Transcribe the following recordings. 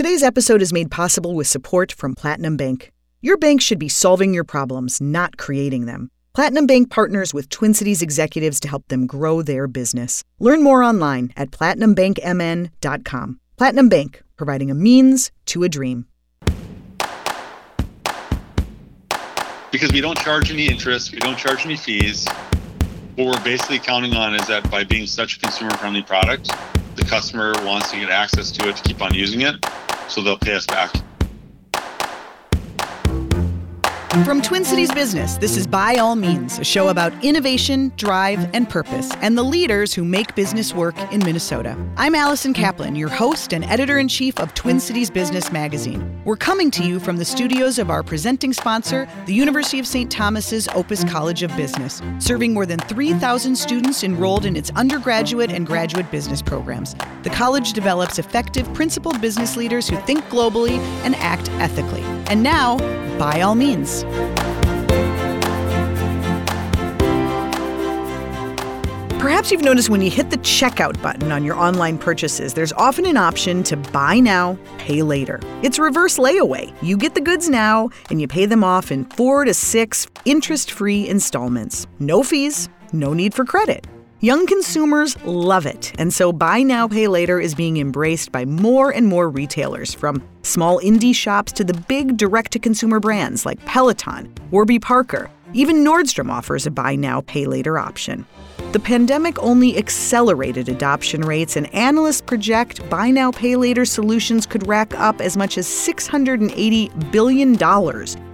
Today's episode is made possible with support from Platinum Bank. Your bank should be solving your problems, not creating them. Platinum Bank partners with Twin Cities executives to help them grow their business. Learn more online at platinumbankmn.com. Platinum Bank, providing a means to a dream. Because we don't charge any interest, we don't charge any fees. What we're basically counting on is that by being such a consumer friendly product, the customer wants to get access to it to keep on using it, so they'll pay us back. From Twin Cities Business, this is By All Means, a show about innovation, drive, and purpose, and the leaders who make business work in Minnesota. I'm Allison Kaplan, your host and editor in chief of Twin Cities Business Magazine. We're coming to you from the studios of our presenting sponsor, the University of St. Thomas's Opus College of Business, serving more than 3,000 students enrolled in its undergraduate and graduate business programs. The college develops effective, principled business leaders who think globally and act ethically. And now, by all means. Perhaps you've noticed when you hit the checkout button on your online purchases, there's often an option to buy now, pay later. It's reverse layaway. You get the goods now and you pay them off in four to six interest free installments. No fees, no need for credit. Young consumers love it, and so Buy Now, Pay Later is being embraced by more and more retailers, from small indie shops to the big direct to consumer brands like Peloton, Warby Parker. Even Nordstrom offers a Buy Now, Pay Later option. The pandemic only accelerated adoption rates, and analysts project Buy Now, Pay Later solutions could rack up as much as $680 billion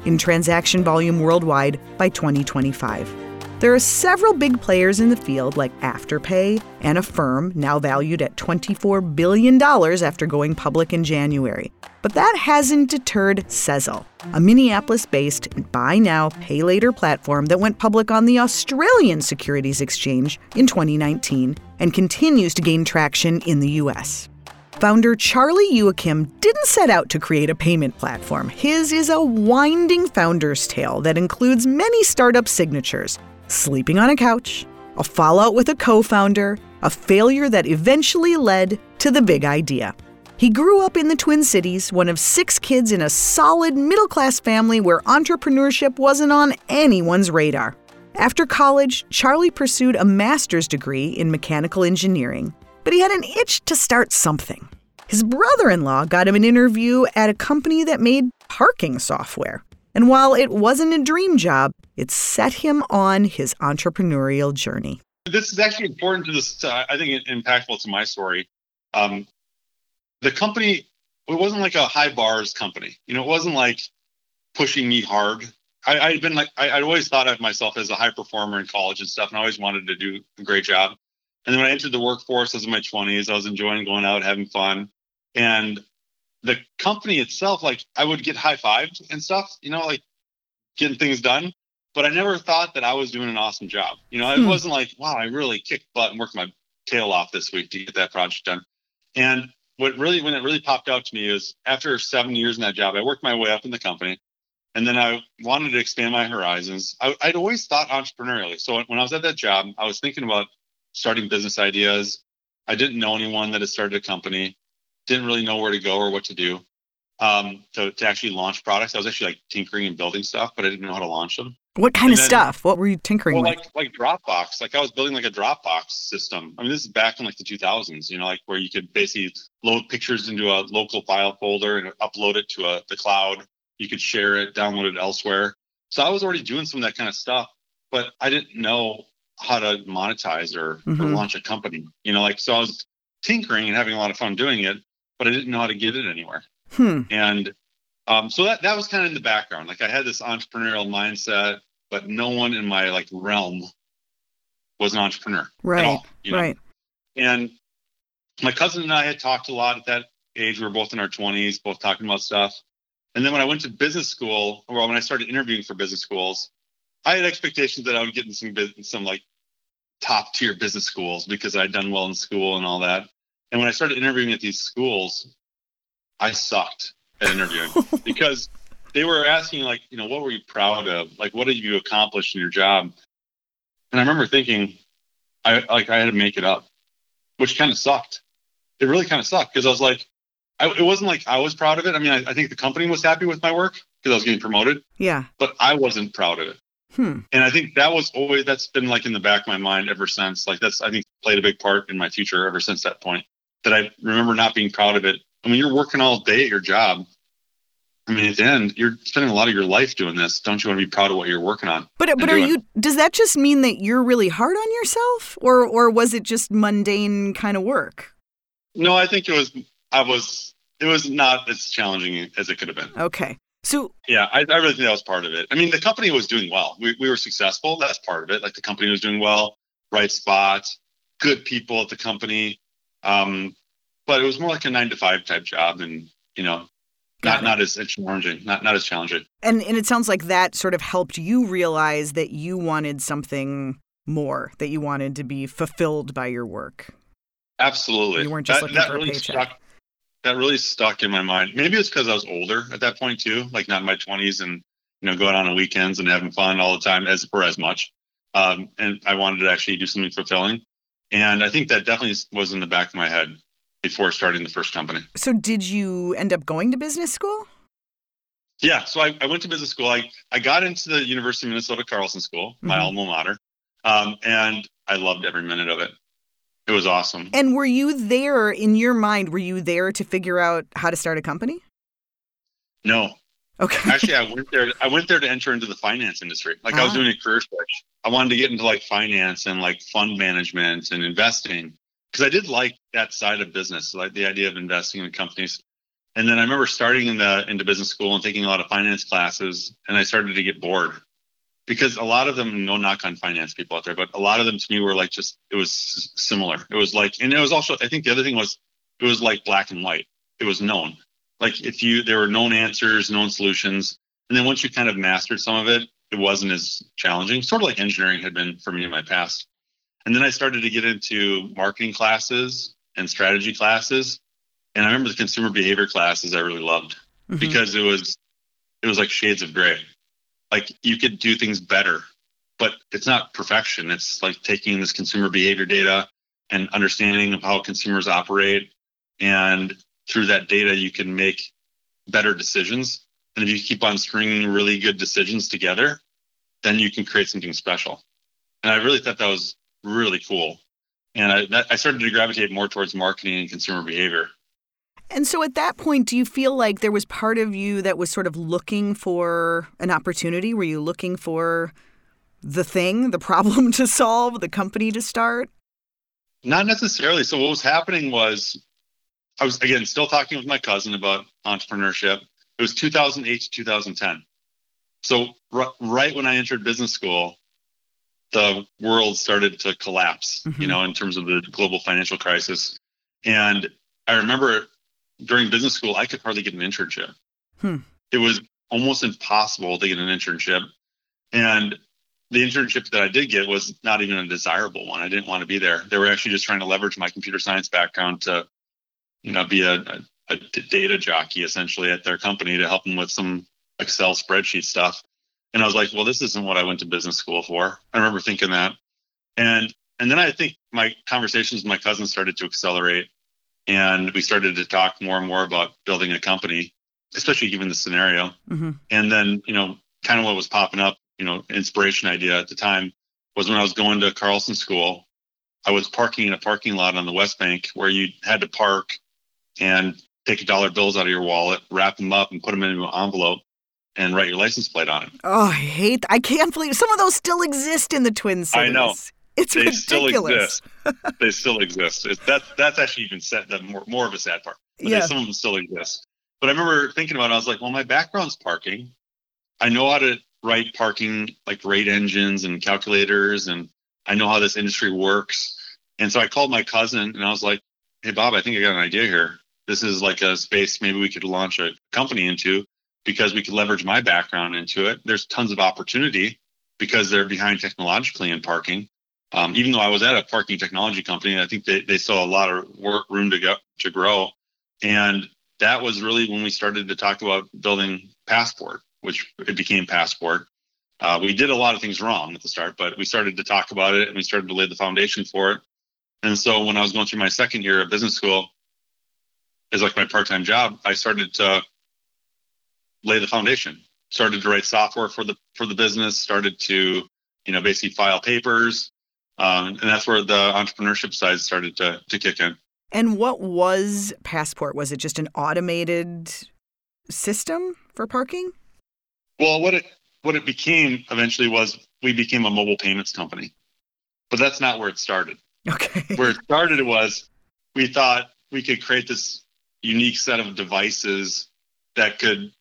in transaction volume worldwide by 2025. There are several big players in the field like Afterpay and Affirm, now valued at $24 billion after going public in January. But that hasn't deterred Sezzle, a Minneapolis based buy now, pay later platform that went public on the Australian Securities Exchange in 2019 and continues to gain traction in the US. Founder Charlie Youakim didn't set out to create a payment platform. His is a winding founder's tale that includes many startup signatures sleeping on a couch, a fallout with a co founder, a failure that eventually led to the big idea. He grew up in the Twin Cities, one of six kids in a solid middle class family where entrepreneurship wasn't on anyone's radar. After college, Charlie pursued a master's degree in mechanical engineering, but he had an itch to start something. His brother in law got him an interview at a company that made parking software. And while it wasn't a dream job, it set him on his entrepreneurial journey. This is actually important to this. Uh, I think impactful to my story. Um, the company, it wasn't like a high bars company. You know, it wasn't like pushing me hard. I, had been like, I, would always thought of myself as a high performer in college and stuff, and I always wanted to do a great job. And then when I entered the workforce, I was in my 20s, I was enjoying going out, having fun. And the company itself, like I would get high fived and stuff, you know, like getting things done. But I never thought that I was doing an awesome job. You know, it hmm. wasn't like, wow, I really kicked butt and worked my tail off this week to get that project done. And what really, when it really popped out to me is after seven years in that job, I worked my way up in the company. And then I wanted to expand my horizons. I, I'd always thought entrepreneurially. So when I was at that job, I was thinking about starting business ideas. I didn't know anyone that had started a company didn't really know where to go or what to do um, to, to actually launch products. I was actually like tinkering and building stuff, but I didn't know how to launch them. What kind and of then, stuff? What were you tinkering well, with? Like like Dropbox. Like I was building like a Dropbox system. I mean, this is back in like the 2000s. You know, like where you could basically load pictures into a local file folder and upload it to a, the cloud. You could share it, download it elsewhere. So I was already doing some of that kind of stuff, but I didn't know how to monetize or, mm-hmm. or launch a company. You know, like so I was tinkering and having a lot of fun doing it, but I didn't know how to get it anywhere. Hmm. And um, so that that was kind of in the background. Like I had this entrepreneurial mindset, but no one in my like realm was an entrepreneur. Right. All, you know? Right. And my cousin and I had talked a lot at that age. We were both in our 20s, both talking about stuff. And then when I went to business school, or when I started interviewing for business schools, I had expectations that I would get in some business, some like top tier business schools because I'd done well in school and all that. And when I started interviewing at these schools, I sucked at interviewing because they were asking like, you know, what were you proud of? Like, what did you accomplish in your job? And I remember thinking, I like I had to make it up, which kind of sucked. It really kind of sucked because I was like, I, it wasn't like I was proud of it. I mean, I, I think the company was happy with my work because I was getting promoted, Yeah. but I wasn't proud of it. Hmm. And I think that was always that's been like in the back of my mind ever since. Like that's I think played a big part in my future ever since that point. That I remember not being proud of it. I mean, you're working all day at your job. I mean, at the end, you're spending a lot of your life doing this. Don't you want to be proud of what you're working on? But but are doing- you does that just mean that you're really hard on yourself or or was it just mundane kind of work? No, I think it was. I was. It was not as challenging as it could have been. Okay. So Yeah, I, I really think that was part of it. I mean, the company was doing well. We, we were successful. That's part of it. Like the company was doing well, right spot, good people at the company. Um, but it was more like a nine to five type job, and you know, Got not it. not as challenging, not not as challenging. and and it sounds like that sort of helped you realize that you wanted something more, that you wanted to be fulfilled by your work. Absolutely. You weren't just that, looking that for a really paycheck. stuck. That really stuck in my mind. Maybe it's because I was older at that point too, like not in my twenties and you know going on the weekends and having fun all the time as or as much. Um, and I wanted to actually do something fulfilling. And I think that definitely was in the back of my head before starting the first company. So did you end up going to business school? Yeah, so I, I went to business school. I, I got into the University of Minnesota Carlson School, my Mhm. alma mater, um, and I loved every minute of it. It was awesome. And were you there in your mind? Were you there to figure out how to start a company? No, Okay. actually i went there i went there to enter into the finance industry. Like i was Ah. doing a career switch i wanted to get into like finance and like fund management and investing because i did like that side of business like the idea of investing in companies. And then i remember starting in the into business school and taking a lot of finance classes and i started to get bored because a lot of them no knock on finance people out there but a lot of them to me were like just it was similar. It was like and it was also i think the other thing was it was like black and white. It was known like if you there were known answers known solutions and then once you kind of mastered some of it it wasn't as challenging. Sort of like engineering had been for me in my past. And then i started to get into marketing classes and strategy classes. And i remember the consumer behavior classes i really loved Mhm. because it was it was like shades of gray. Like you could do things better but it's not perfection. It's like taking this consumer behavior data and understanding of how consumers operate and through that data you can make better decisions and if you keep on stringing really good decisions together then you can create something special and i really thought that was really cool and i, that, I started to gravitate more towards marketing and consumer behavior And so at that point, do you feel like there was part of you that was sort of looking for an opportunity? Were you looking for the thing, the problem to solve, the company to start? Not necessarily. So what was happening was I was again still talking with my cousin about entrepreneurship. It was 2008 to 2010. So r- right when I entered business school, the world started to collapse, you Mhm. know, in terms of the global financial crisis. And I remember during business school, I could hardly get an internship. Hmm. It was almost impossible to get an internship. And the internship that I did get was not even a desirable one. I didn't want to be there. They were actually just trying to leverage my computer science background to, you know, be a data jockey essentially at their company to help them with some Excel spreadsheet stuff. And I was like, well, this isn't what I went to business school for. I remember thinking that. And and then I think my conversations with my cousin started to accelerate and we started to talk more and more about building a company, especially given the scenario. hmm And then, you know, kind of what was popping up, you know, inspiration idea at the time was when I was going to Carlson School, I was parking in a parking lot on the West Bank where you had to park and take a dollar bills out of your wallet, wrap them up and put them in an envelope and write your license plate on it. Oh, I hate. I can't believe some of those still exist in the Twin Cities. I know. It's They ridiculous. still exist. they still exist. It's, that, that's actually even sad, the more, more of a sad part. But Yeah. they, some of them still exist. But I remember thinking about it. I was like, well, my background's parking. I know how to write parking like rate engines and calculators, and I know how this industry works. And so I called my cousin and I was like, hey, Bob, I think I got an idea here. This is like a space maybe we could launch a company into because we could leverage my background into it. There's tons of opportunity because they're behind technologically in parking. Um, even though I was at a parking technology company, I think they, they saw a lot of work room to go to grow. And that was really when we started to talk about building Passport, which it became Passport. Uh, we did a lot of things wrong at the start, but we started to talk about it and we started to lay the foundation for it. And so when I was going through my second year of business school, as like my part-time job, I started to lay the foundation. Started to write software for the for the business. Started to you know basically file papers, um, and that's where the entrepreneurship side started to to kick in. And what was Passport? Was it just an automated system for parking? Well, what it what it became eventually was we became a mobile payments company, but that's not where it started. Okay. where it started was we thought we could create this unique set of devices that could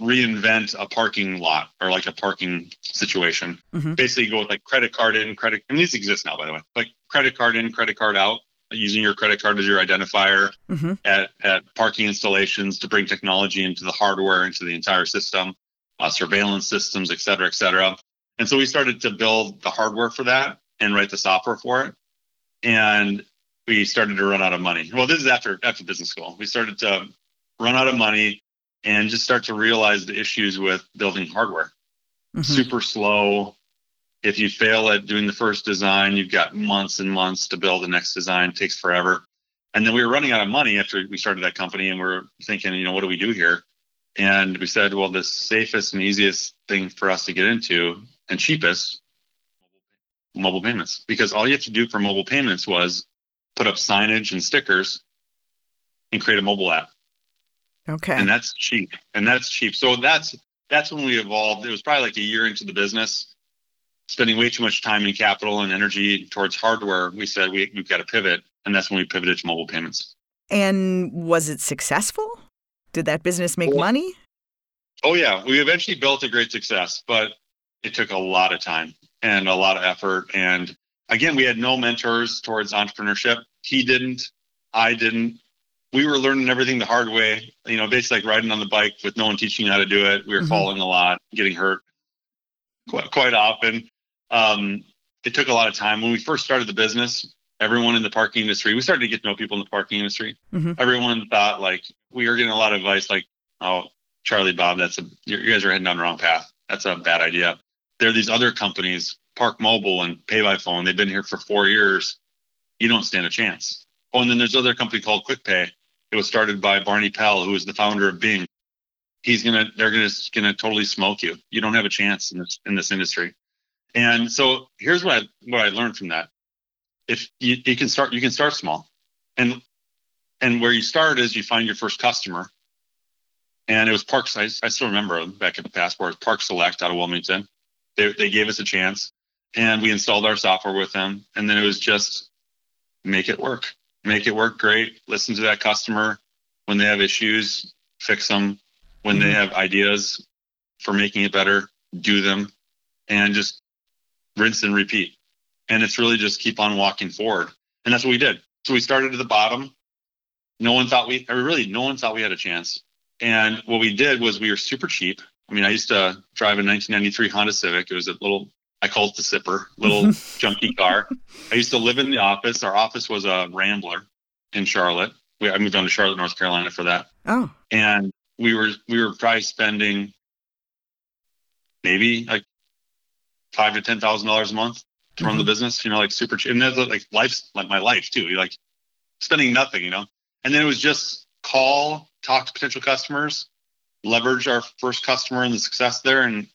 reinvent a parking lot or like a parking situation. Mhm. Basically, go with like credit card in, credit, and these exist now, by the way, like credit card in, credit card out, using your credit card as your identifier hmm at, at parking installations to bring technology into the hardware, into the entire system, uh, surveillance systems, et cetera, et cetera. And so we started to build the hardware for that and write the software for it. And we started to run out of money. Well, this is after after business school. We started to run out of money and just start to realize the issues with building hardware. Mhm. Super slow. If you fail at doing the first design, you've got months and months to build the next design. It takes forever. And then we were running out of money after we started that company, and we are thinking, you know, what do we do here? And we said, well, the safest and easiest thing for us to get into and cheapest, mobile payments, because all you have to do for mobile payments was put up signage and stickers and create a mobile app. Okay. and that's cheap. And that's cheap. So that's that's when we evolved. It was probably like a year into the business spending way too much time and capital and energy towards hardware. We said we, we've got to pivot. And that's when we pivoted to mobile payments. And was it successful? Did that business make Well- money? oh yeah. We eventually built a great success but it took a lot of time and a lot of effort. And again we had no mentors towards entrepreneurship he didn't i didn't. We were learning everything the hard way you know basically like riding on the bike with no one teaching you how to do it. We were Mhm. falling a lot getting hurt quite, quite often. Um, it took a lot of time. When we first started the business everyone in the parking industry we started to get to know people in the parking industry. Mhm. everyone thought like we were getting a lot of advice like oh charlie bob that's a you guys are heading down the wrong path. That's a bad idea. There are these other companies park mobile and pay by phone. They've been here for four years you don't stand a chance. Oh and then there's another company called quickpay. It was started by barney pell who is the founder of bing. He's gonna they're gonna gonna totally smoke you. You don't have a chance in this in this industry. And so here's what i what i learned from that. If you, you can start you can start small. And and where you start is you find your first customer. And it was parks i, I still remember back at the passport park select out of wilmington. They, they gave us a chance. And we installed our software with them. And then it was just make it work. Make it work great. Listen to that customer when they have issues fix them. When they Mhm. have ideas for making it better do them. And just rinse and repeat. And it's really just keep on walking forward. And that's what we did. So we started at the bottom. No one thought we really no one thought we had a chance. And what we did was we were super cheap. I mean i used to drive a 1993 honda civic. It was a little i called it the sipper little junky car i used to live in the office our office was a rambler in charlotte we, i moved down to charlotte north carolina for that Oh, and we were we were probably spending maybe like five to ten thousand dollars a month to run the mm-hmm. business. You know, like super cheap, and that's like life's like my life too. Like spending nothing, you know. And then it was just call, talk to potential customers, leverage our first customer and the success there, and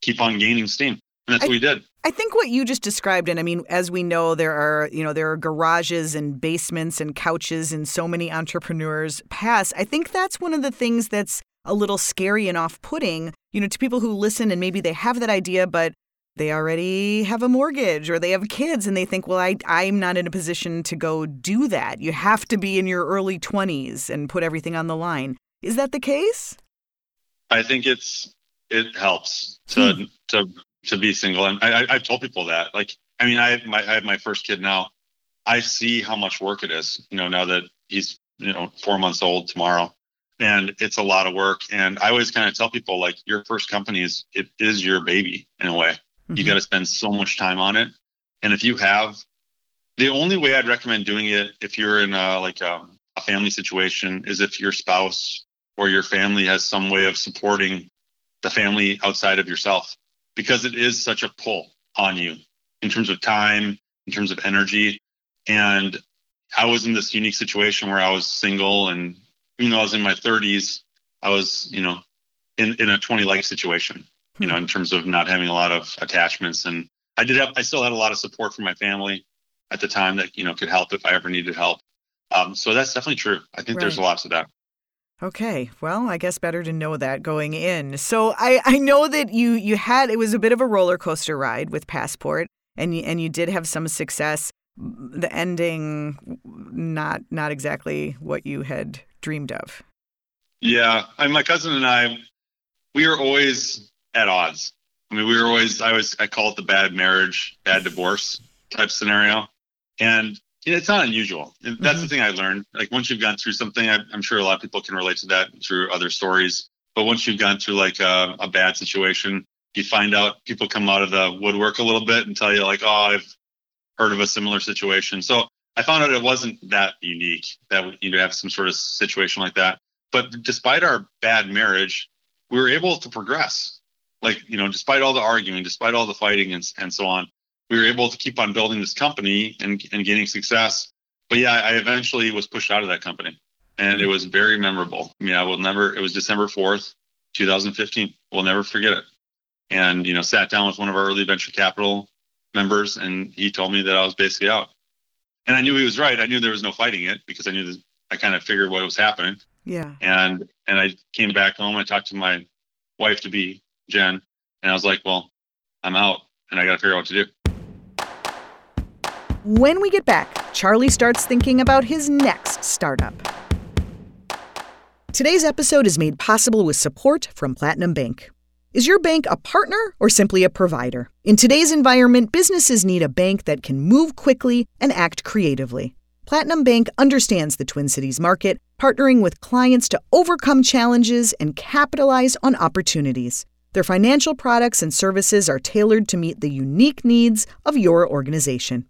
keep on gaining steam. And that's I- what we did. I think what you just described, and I mean, as we know, there are you know there are garages and basements and couches in so many entrepreneurs' past. I think that's one of the things that's a little scary and off-putting, you know, to people who listen and maybe they have that idea, but they already have a mortgage or they have kids and they think, well, I I'm not in a position to go do that. You have to be in your early 20s and put everything on the line. Is that the case? I think it's it helps to hmm. to to be single, and I, I I've told people that. Like, I mean, I have my I have my first kid now. I see how much work it is. You know, now that he's you know four months old tomorrow, and it's a lot of work. And I always kind of tell people like, your first company is it is your baby in a way. You Mhm. got to spend so much time on it, and if you have, the only way I'd recommend doing it if you're in a like a, a family situation is if your spouse or your family has some way of supporting the family outside of yourself because it is such a pull on you in terms of time, in terms of energy. And I was in this unique situation where I was single and even though I was in my 30s, I was, you know, in, in a 20 like situation, you know, in terms of not having a lot of attachments. And I did have, I still had a lot of support from my family at the time that, you know, could help if I ever needed help. Um, so that's definitely true. I think right. there's a lot to that. Okay. Well, I guess better to know that going in. So I, I know that you you had it was a bit of a roller coaster ride with Passport and you, and you did have some success. Mm, the ending not not exactly what you had dreamed of. Yeah, I, my cousin and I we were always at odds. I mean, we were always I was I call it the bad marriage, bad divorce type scenario. And it's not unusual. That's mm-hmm. the thing I learned. Like once you've gone through something, I, am sure a lot of people can relate to that through other stories. But once you've gone through like a, a, bad situation, you find out people come out of the woodwork a little bit and tell you like, oh, I've heard of a similar situation. So I found out it wasn't that unique that you know have some sort of situation like that. But despite our bad marriage, we were able to progress. Like you know, despite all the arguing, despite all the fighting and, and so on, we were able to keep on building this company and, and gaining success. But yeah, I eventually was pushed out of that company and it was very memorable. I mean, I will never, it was December 4th, 2015. We'll never forget it. And, you know, sat down with one of our early venture capital members and he told me that I was basically out. And I knew he was right. I knew there was no fighting it because I knew that I kind of figured what was happening. Yeah. And, and I came back home. I talked to my wife to be Jen and I was like, well, I'm out and I got to figure out what to do. When we get back, Charlie starts thinking about his next startup. Today's episode is made possible with support from Platinum Bank. Is your bank a partner or simply a provider? In today's environment, businesses need a bank that can move quickly and act creatively. Platinum Bank understands the Twin Cities market, partnering with clients to overcome challenges and capitalize on opportunities. Their financial products and services are tailored to meet the unique needs of your organization.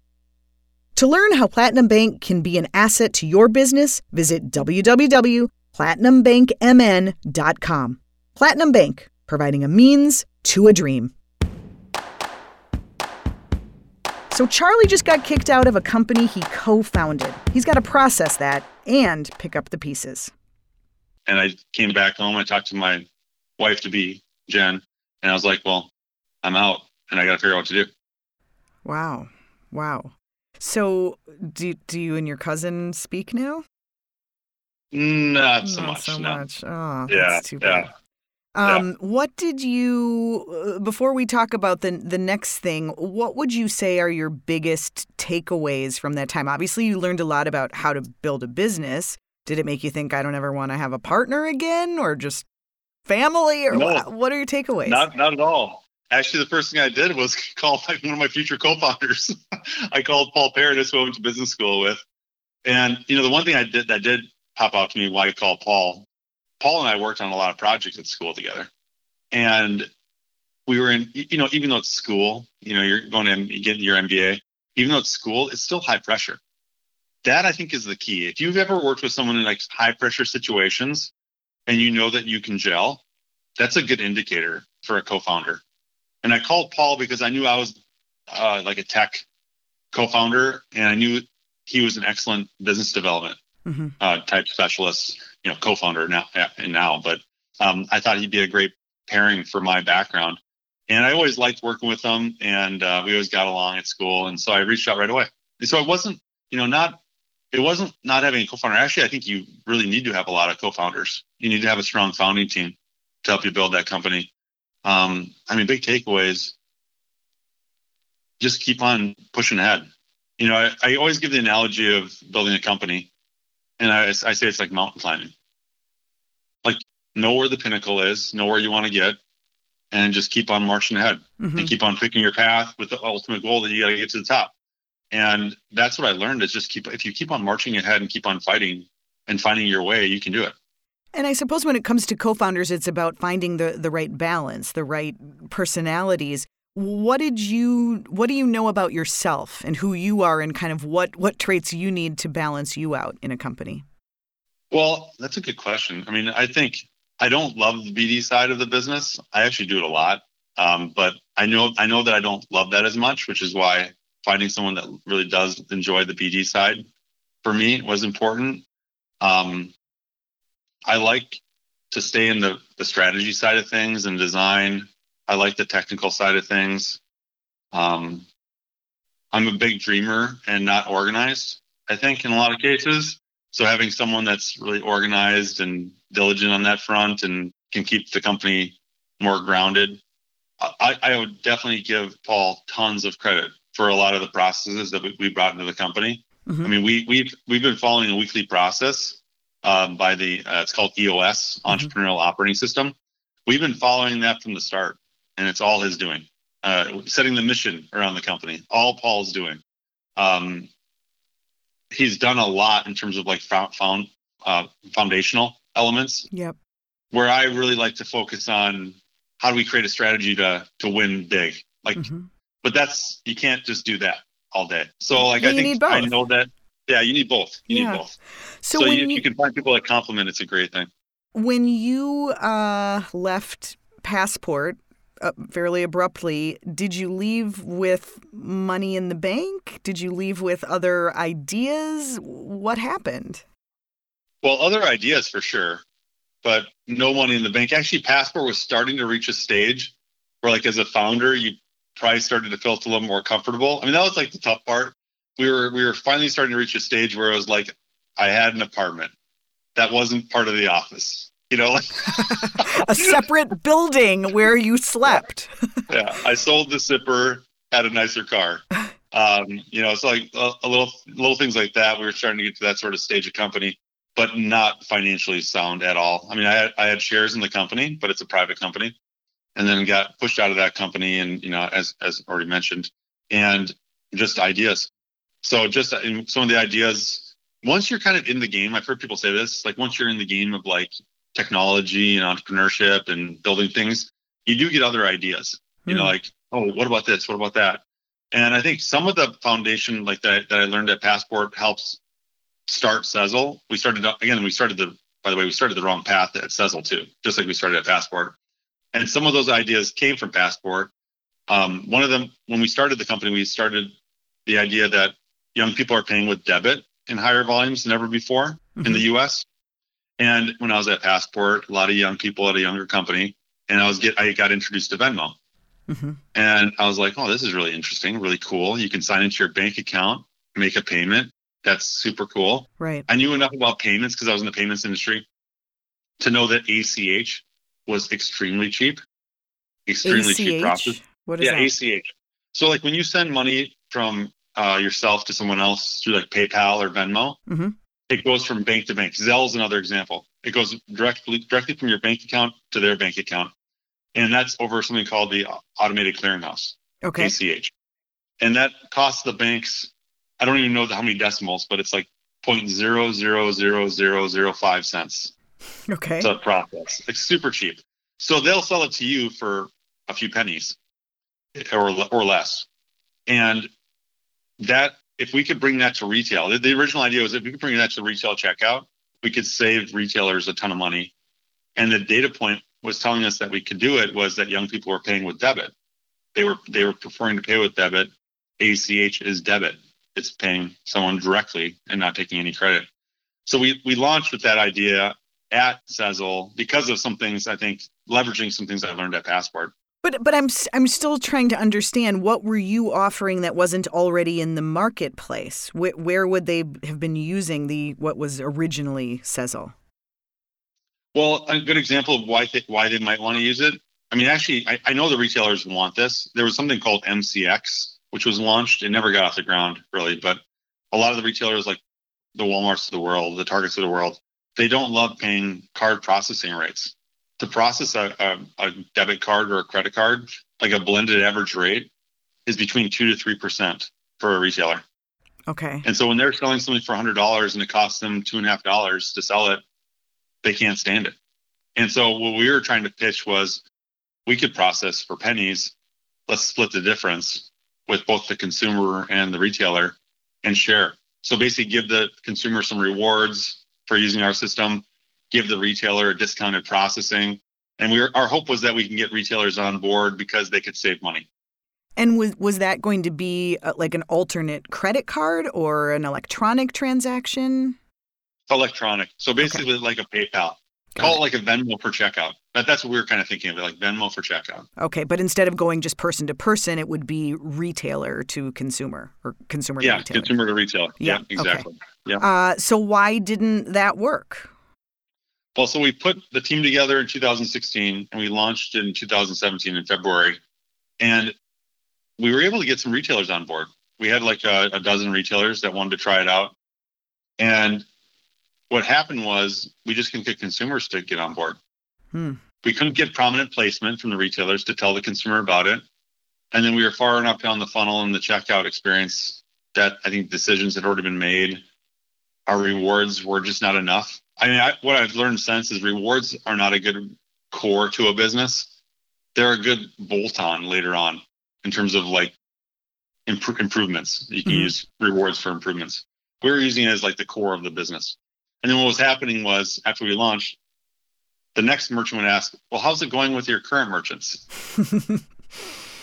To learn how Platinum Bank can be an asset to your business, visit www.platinumbankmn.com. Platinum Bank, providing a means to a dream. So, Charlie just got kicked out of a company he co founded. He's got to process that and pick up the pieces. And I came back home. I talked to my wife to be, Jen, and I was like, well, I'm out and I got to figure out what to do. Wow. Wow. So, do do you and your cousin speak now? Not so Not much. So no. much. Oh, yeah, too bad. Yeah. Um, yeah. what did you uh, before we talk about the the next thing? What would you say are your biggest takeaways from that time? Obviously, you learned a lot about how to build a business. Did it make you think I don't ever want to have a partner again, or just family, or no, what, what are your takeaways? Not not at all. Actually, the first thing I did was call one of my future co-founders. I called Paul Paradis, who I went to business school with. And you know, the one thing I did that did pop out to me why I called Paul. Paul and I worked on a lot of projects at school together, and we were in. You know, even though it's school, you know, you're going to get your MBA. Even though it's school, it's still high pressure. That I think is the key. If you've ever worked with someone in like high pressure situations, and you know that you can gel, that's a good indicator for a co-founder and I called Paul because I knew I was uh, like a tech co-founder, and I knew he was an excellent business development mm-hmm. uh, type specialist, you know, co-founder now and now. But um, I thought he'd be a great pairing for my background, and I always liked working with him, and uh, we always got along at school, and so I reached out right away. And so I wasn't, you know, not it wasn't not having a co-founder. Actually, I think you really need to have a lot of co-founders. You need to have a strong founding team to help you build that company. Um, I mean, big takeaways. Just keep on pushing ahead. You know, I, I always give the analogy of building a company, and I, I say it's like mountain climbing. Like, know where the pinnacle is, know where you want to get, and just keep on marching ahead mm-hmm. and keep on picking your path with the ultimate goal that you got to get to the top. And that's what I learned is just keep, if you keep on marching ahead and keep on fighting and finding your way, you can do it. And I suppose when it comes to co-founders, it's about finding the the right balance, the right personalities. What did you what do you know about yourself and who you are and kind of what what traits you need to balance you out in a company? Well, that's a good question. I mean, I think I don't love the BD side of the business. I actually do it a lot, um, but I know I know that I don't love that as much, which is why finding someone that really does enjoy the BD side for me was important. Um, I like to stay in the, the strategy side of things and design. I like the technical side of things. Um, I'm a big dreamer and not organized, I think, in a lot of cases. So having someone that's really organized and diligent on that front and can keep the company more grounded. I, I would definitely give Paul tons of credit for a lot of the processes that we, brought into the company. Mm-hmm. I mean, we, we've we've been following a weekly process um, by the uh, it's called EOS mm-hmm. Entrepreneurial Operating System. We've been following that from the start, and it's all his doing. Uh, setting the mission around the company, all Paul's doing. Um, he's done a lot in terms of like found, found uh, foundational elements. Yep. Where I really like to focus on how do we create a strategy to to win big, like. Mm-hmm. But that's you can't just do that all day. So like yeah, I think I know that. Yeah, you need both. You yeah. need both. So, so you, if you can find people that complement, it's a great thing. When you uh, left Passport uh, fairly abruptly, did you leave with money in the bank? Did you leave with other ideas? What happened? Well, other ideas for sure, but no money in the bank. Actually, Passport was starting to reach a stage where, like, as a founder, you probably started to feel a little more comfortable. I mean, that was like the tough part. We were we were finally starting to reach a stage where I was like I had an apartment that wasn't part of the office. You know, like a separate building where you slept. yeah, I sold the zipper, had a nicer car. Um, you know, it's like a, a, little little things like that. We were starting to get to that sort of stage of company, but not financially sound at all. I mean, I had, I had shares in the company, but it's a private company and then got pushed out of that company and you know as as already mentioned and just ideas so just some of the ideas once you're kind of in the game i've heard people say this like once you're in the game of like technology and entrepreneurship and building things you do get other ideas you know hmm. like oh what about this what about that and i think some of the foundation like that, that i learned at passport helps start Sezzle. We started again. We started the by the way, we started the wrong path at Sezzle too, just like we started at Passport. And some of those ideas came from Passport. Um, one of them, when we started the company, we started the idea that young people are paying with debit in higher volumes than ever before mm-hmm. in the mm-hmm. US. And when I was at Passport, a lot of young people at a younger company, and I was get I got introduced to Venmo. Mm-hmm. And I was like, oh, this is really interesting, really cool. You can sign into your bank account, make a payment. That's super cool. Right. I knew enough about payments because I was in the payments industry to know that ACH was extremely cheap. Extremely ACH? cheap process. What is yeah, that? ACH. So like when you send money from uh, yourself to someone else through like PayPal or Venmo, mm-hmm. it goes from bank to bank. Zelle is another example. It goes directly directly from your bank account to their bank account, and that's over something called the automated clearinghouse. Okay. ACH, and that costs the banks. I don't even know how many decimals, but it's like point zero zero zero zero zero five cents. Okay. To process. It's super cheap. So they'll sell it to you for a few pennies or or less. And that if we could bring that to retail, the, the original idea was if we could bring that to retail checkout, we could save retailers a ton of money. And the data point was telling us that we could do it was that young people were paying with debit. They were they were preferring to pay with debit. ACH is debit. It's paying someone directly and not taking any credit. So we we launched with that idea at Sezzle because of some things I think leveraging some things I learned at Passport. But but I'm I'm still trying to understand what were you offering that wasn't already in the marketplace? Where, where would they have been using the what was originally Sezzle? Well, a good example of why why they might want to use it. I mean, actually, I, I know the retailers want this. There was something called MCX, which was launched. It never got off the ground really, but a lot of the retailers like the WalMarts of the world, the Targets of the world, they don't love paying card processing rates. To process a, a, a debit card or a credit card, like a blended average rate, is between two to three percent for a retailer. Okay. And so when they're selling something for hundred dollars and it costs them two and a half dollars to sell it, they can't stand it. And so what we were trying to pitch was we could process for pennies. Let's split the difference with both the consumer and the retailer and share. So basically give the consumer some rewards for using our system, give the retailer a discounted processing. And we were, our hope was that we can get retailers on board because they could save money. And was was that going to be uh, like an alternate credit card or an electronic transaction? Electronic. So basically, okay. like a PayPal. Call it like a Venmo for checkout. That, that's what we were kind of thinking of it, like Venmo for checkout. Okay, but instead of going just person to person, it would be retailer to consumer or consumer yeah, to retailer. consumer to retailer. Yeah, Yeah, exactly. Yeah. Uh, so why didn't that work? Well, so we put the team together in 2016 and we launched in 2017 in February. And we were able to get some retailers on board. We had like a, a dozen retailers that wanted to try it out. And what happened was we just couldn't get consumers to get on board. Hmm. We couldn't get prominent placement from the retailers to tell the consumer about it. And then we were far enough down the funnel in the checkout experience that I think decisions had already been made. Our rewards were just not enough. I mean, I, what I've learned since is rewards are not a good core to a business. They're a good bolt on later on in terms of like impro- improvements. You can Mhm. use rewards for improvements. We were using it as like the core of the business. And then what was happening was after we launched, the next merchant would ask, Well, how's it going with your current merchants?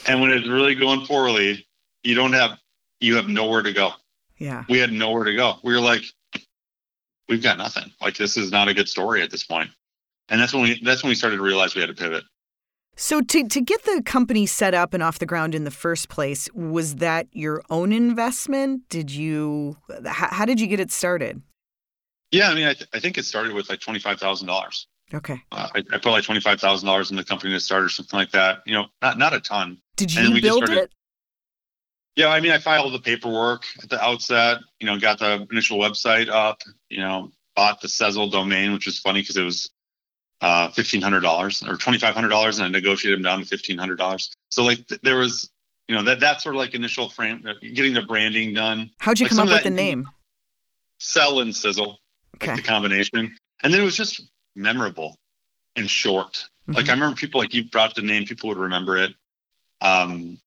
And when it's really going poorly, you don't have you have nowhere to go. yeah. We had nowhere to go. We were like, we've got nothing. Like this is not a good story at this point. And that's when we that's when we started to realize we had to pivot. So to to get the company set up and off the ground in the first place, was that your own investment? Did you how, how did you get it started? Yeah, I mean, I, th- I think it started with like twenty five thousand dollars. Okay. Uh, I, I put like twenty five thousand dollars in the company to start or something like that. You know, not not a ton. Did you build started- it? Yeah, I mean, I filed the paperwork at the outset. You know, got the initial website up. You know, bought the Sezzle domain, which was funny because it was uh, fifteen hundred dollars or twenty five hundred dollars, and I negotiated them down to fifteen hundred dollars. So like, th- there was, you know, that that sort of like initial frame, uh, getting the branding done, How'd you like come up with the name? sell and sizzle, like Okay. the combination, and then it was just memorable and short. Like Mhm. I remember people like you brought the name, people would remember it. Um,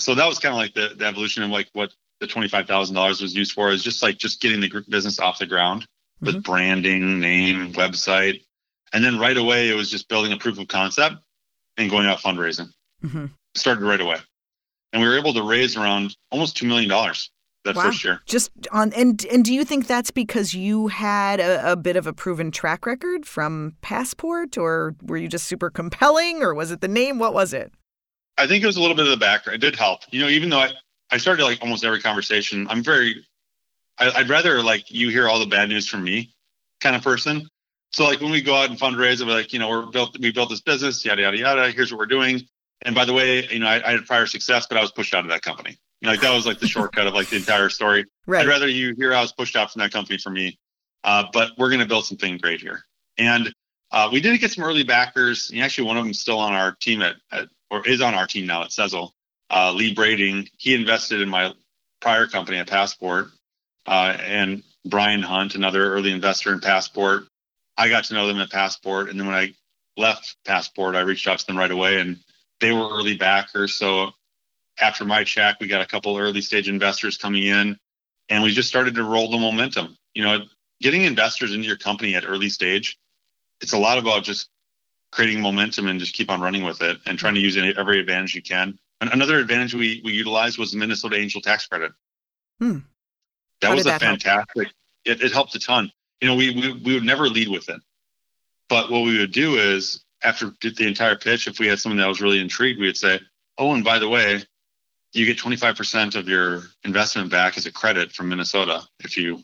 so that was kind of like the, the evolution of like what the twenty five thousand dollars was used for is just like just getting the business off the ground with Mhm. branding, name, website, and then right away it was just building a proof of concept and going out fundraising. hmm Started right away, and we were able to raise around almost two million dollars that Wow. first year. Just on and and do you think that's because you had a, a bit of a proven track record from Passport, or were you just super compelling, or was it the name? What was it? I think it was a little bit of the background. It did help. You know, even though I, I started like almost every conversation, I'm very, I, I'd rather like you hear all the bad news from me kind of person. So like when we go out and fundraise, we're like, you know, we're built, we built this business, yada, yada, yada. Here's what we're doing. And by the way, you know, I, I had prior success, but I was pushed out of that company. You know, like that was like the shortcut of like the entire story. Right. I'd rather you hear I was pushed out from that company for me. Uh, but we're going to build something great here. And uh, we did get some early backers. And actually, one of them is still on our team at, at or is on our team now at Sezzle. Uh, Lee Brading, he invested in my prior company at Passport. Uh, and Brian Hunt, another early investor in Passport. I got to know them at Passport. And then when I left Passport, I reached out to them right away and they were early backers. So after my check, we got a couple early stage investors coming in and we just started to roll the momentum. You know, getting investors into your company at early stage, it's a lot about just creating momentum and just keep on running with it and trying to use any, every advantage you can. And another advantage we, we utilized was the Minnesota Angel Tax Credit. Hmm. That How was a that fantastic. It, it helped a ton. You know, we, we we would never lead with it, but what we would do is after the entire pitch, if we had someone that was really intrigued, we would say, "Oh, and by the way, you get 25% of your investment back as a credit from Minnesota if you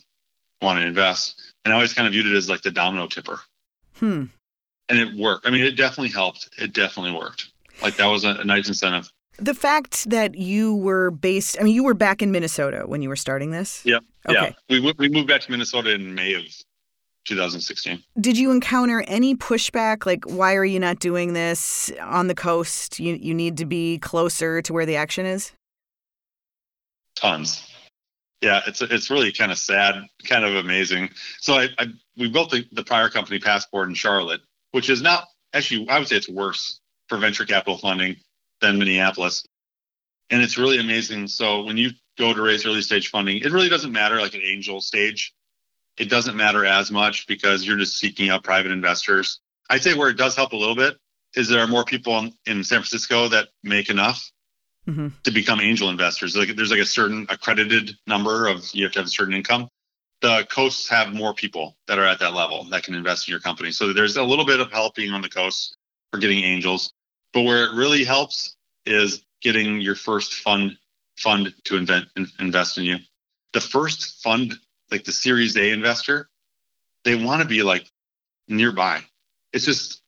want to invest." And I always kind of viewed it as like the domino tipper, Hmm. And it worked. I mean, it definitely helped. It definitely worked. Like that was a, a nice incentive. The fact that you were based, I mean, you were back in Minnesota when you were starting this. Yeah. Okay. Yeah, we w- we moved back to Minnesota in May of 2016. Did you encounter any pushback? Like, why are you not doing this on the coast? You you need to be closer to where the action is. tons. Yeah, it's it's really kind of sad, kind of amazing. So I, I we built the, the prior company Passport in Charlotte, which is not actually I would say it's worse for venture capital funding than Minneapolis, and it's really amazing. So when you go to raise early stage funding, it really doesn't matter like an angel stage. It doesn't matter as much because you're just seeking out private investors. I'd say where it does help a little bit is there are more people in, in San Francisco that make enough hmm to become angel investors. Like there's like a certain accredited number of you have to have a certain income. The coasts have more people that are at that level that can invest in your company. So there's a little bit of help being on the coast for getting angels, but where it really helps is getting your first fund fund to invent, invest in you. The first fund, like the Series A investor, they want to be like nearby. It's just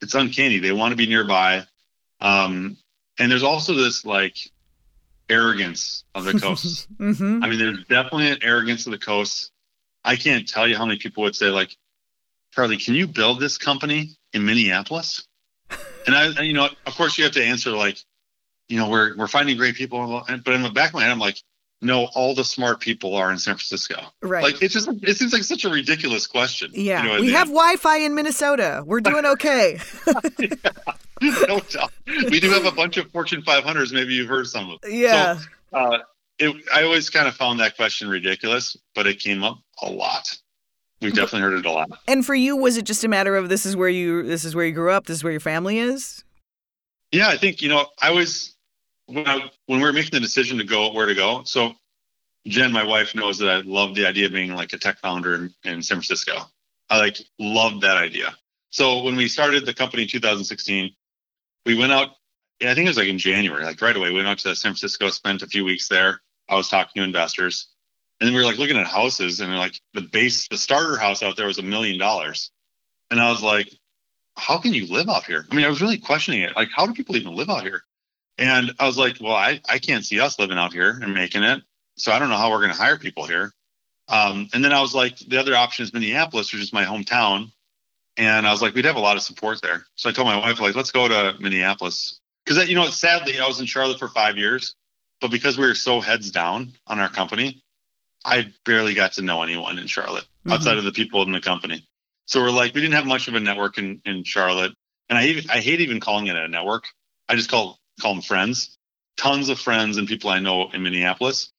it's uncanny. They want to be nearby. Um, and there's also this like arrogance of the coast. mm-hmm. I mean, there's definitely an arrogance of the coast. I can't tell you how many people would say, like, Charlie, can you build this company in Minneapolis? And I, you know, of course, you have to answer like, you know, we're we're finding great people, but in the back of my head, I'm like, no, all the smart people are in San Francisco. Right. Like it's just it seems like such a ridiculous question. Yeah. You know we have Wi-Fi in Minnesota. We're doing okay. no doubt. We do have a bunch of Fortune 500s. Maybe you've heard some of them. Yeah. So, uh, it, I always kind of found that question ridiculous, but it came up a lot. We've definitely heard it a lot. And for you, was it just a matter of this is where you this is where you grew up, this is where your family is? Yeah, I think you know I was when I, when we were making the decision to go where to go. So Jen, my wife, knows that I love the idea of being like a tech founder in, in San Francisco. I like loved that idea. So when we started the company in 2016, we went out. I think it was like in January, like right away. We went out to San Francisco, spent a few weeks there. I was talking to investors, and then we were like looking at houses, and like the base, the starter house out there was a million dollars, and I was like, how can you live out here? I mean, I was really questioning it. Like, how do people even live out here? And I was like, well, I, I can't see us living out here and making it. So I don't know how we're going to hire people here. Um, and then I was like, the other option is Minneapolis, which is my hometown. And I was like, we'd have a lot of support there. So I told my wife, like, let's go to Minneapolis. Because, you know, sadly, I was in Charlotte for five years. But because we were so heads down on our company, I barely got to know anyone in Charlotte mm-hmm. outside of the people in the company. So we're like, we didn't have much of a network in, in Charlotte. And I, even, I hate even calling it a network. I just call call them friends. Tons of friends and people I know in Minneapolis.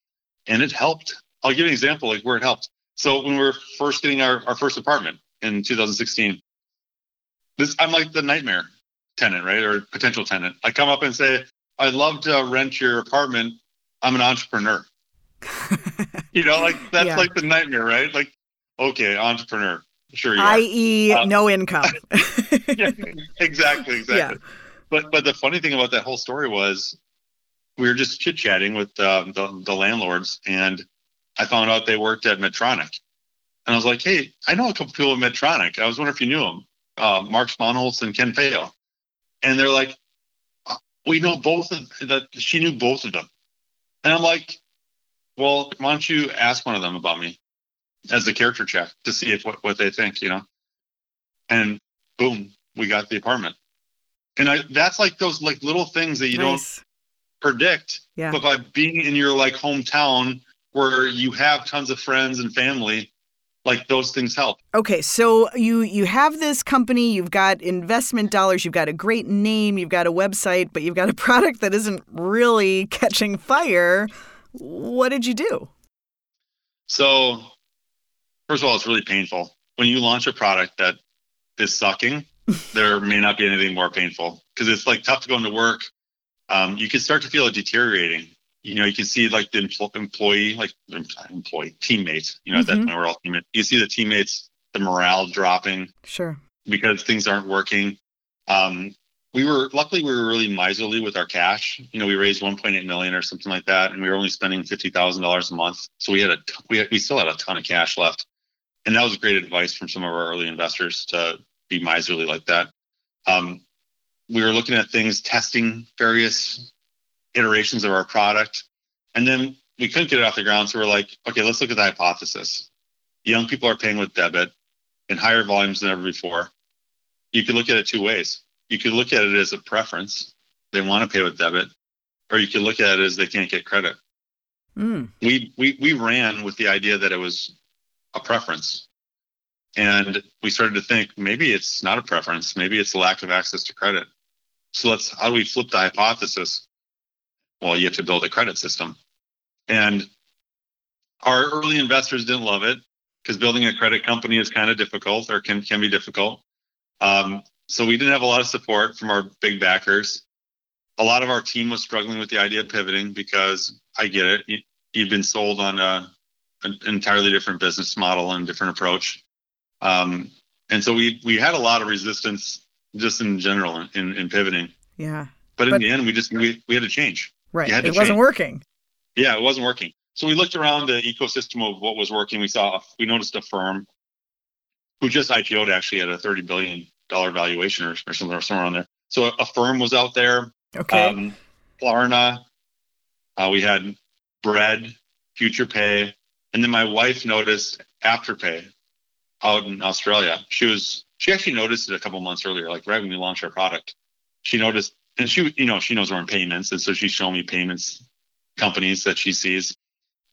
And it helped. I'll give you an example like where it helped. So when we were first getting our, our first apartment in 2016, this I'm like the nightmare tenant, right? Or potential tenant. I come up and say, I'd love to rent your apartment. I'm an entrepreneur. you know, like that's yeah. like the nightmare, right? Like, okay, entrepreneur. Sure. I.e., uh, no income. yeah, exactly, exactly. Yeah. But but the funny thing about that whole story was we were just chit chatting with uh, the the landlords, and I found out they worked at Medtronic, and I was like, hey, I know a couple people at Medtronic. I was wondering if you knew them, uh, Mark Sponholz and Ken Feo, and they're like, uh, we know both of that. She knew both of them, and I'm like, well, why don't you ask one of them about me as the character check to see if what, what they think, you know? And boom, we got the apartment. And I, that's like those like little things that you nice. don't predict. Yeah. But by being in your like hometown where you have tons of friends and family, like those things help. Okay, so you you have this company, you've got investment dollars, you've got a great name, you've got a website, but you've got a product that isn't really catching fire. What did you do? So, first of all, it's really painful when you launch a product that is sucking there may not be anything more painful because it's like tough to go into work. Um, you can start to feel it deteriorating. You know, you can see like the empl- employee, like employee teammates. You know, mm-hmm. at that we're all teammates. You see the teammates, the morale dropping. Sure. Because things aren't working. Um, we were luckily we were really miserly with our cash. You know, we raised 1.8 million or something like that, and we were only spending fifty thousand dollars a month. So we had a we had, we still had a ton of cash left, and that was great advice from some of our early investors to be miserly like that. Um, we were looking at things, testing various iterations of our product, and then we couldn't get it off the ground. So we're like, okay, let's look at the hypothesis. Young people are paying with debit in higher volumes than ever before. You could look at it two ways. You could look at it as a preference; they want to pay with debit, or you could look at it as they can't get credit. Mm. We, we we ran with the idea that it was a preference. And we started to think maybe it's not a preference, maybe it's a lack of access to credit. So let's how do we flip the hypothesis? Well, you have to build a credit system. And our early investors didn't love it because building a credit company is kind of difficult or can, can be difficult. Um, so we didn't have a lot of support from our big backers. A lot of our team was struggling with the idea of pivoting because I get it. You, you've been sold on a an entirely different business model and different approach. Um, and so we we had a lot of resistance just in general in, in pivoting. Yeah. But in but, the end, we just we, we had to change. Right. It wasn't change. working. Yeah, it wasn't working. So we looked around the ecosystem of what was working. We saw we noticed Affirm who just IPO'd actually at a thirty billion dollar valuation or, or something or somewhere on there. So a, Affirm was out there. Okay. Um, Klarna. Uh, we had Bread, FuturePay, and then my wife noticed Afterpay out in Australia. She was she actually noticed it a couple months earlier, like right when we launched our product. She noticed, and she you know she knows we're in payments, and so she's showing me payments companies that she sees,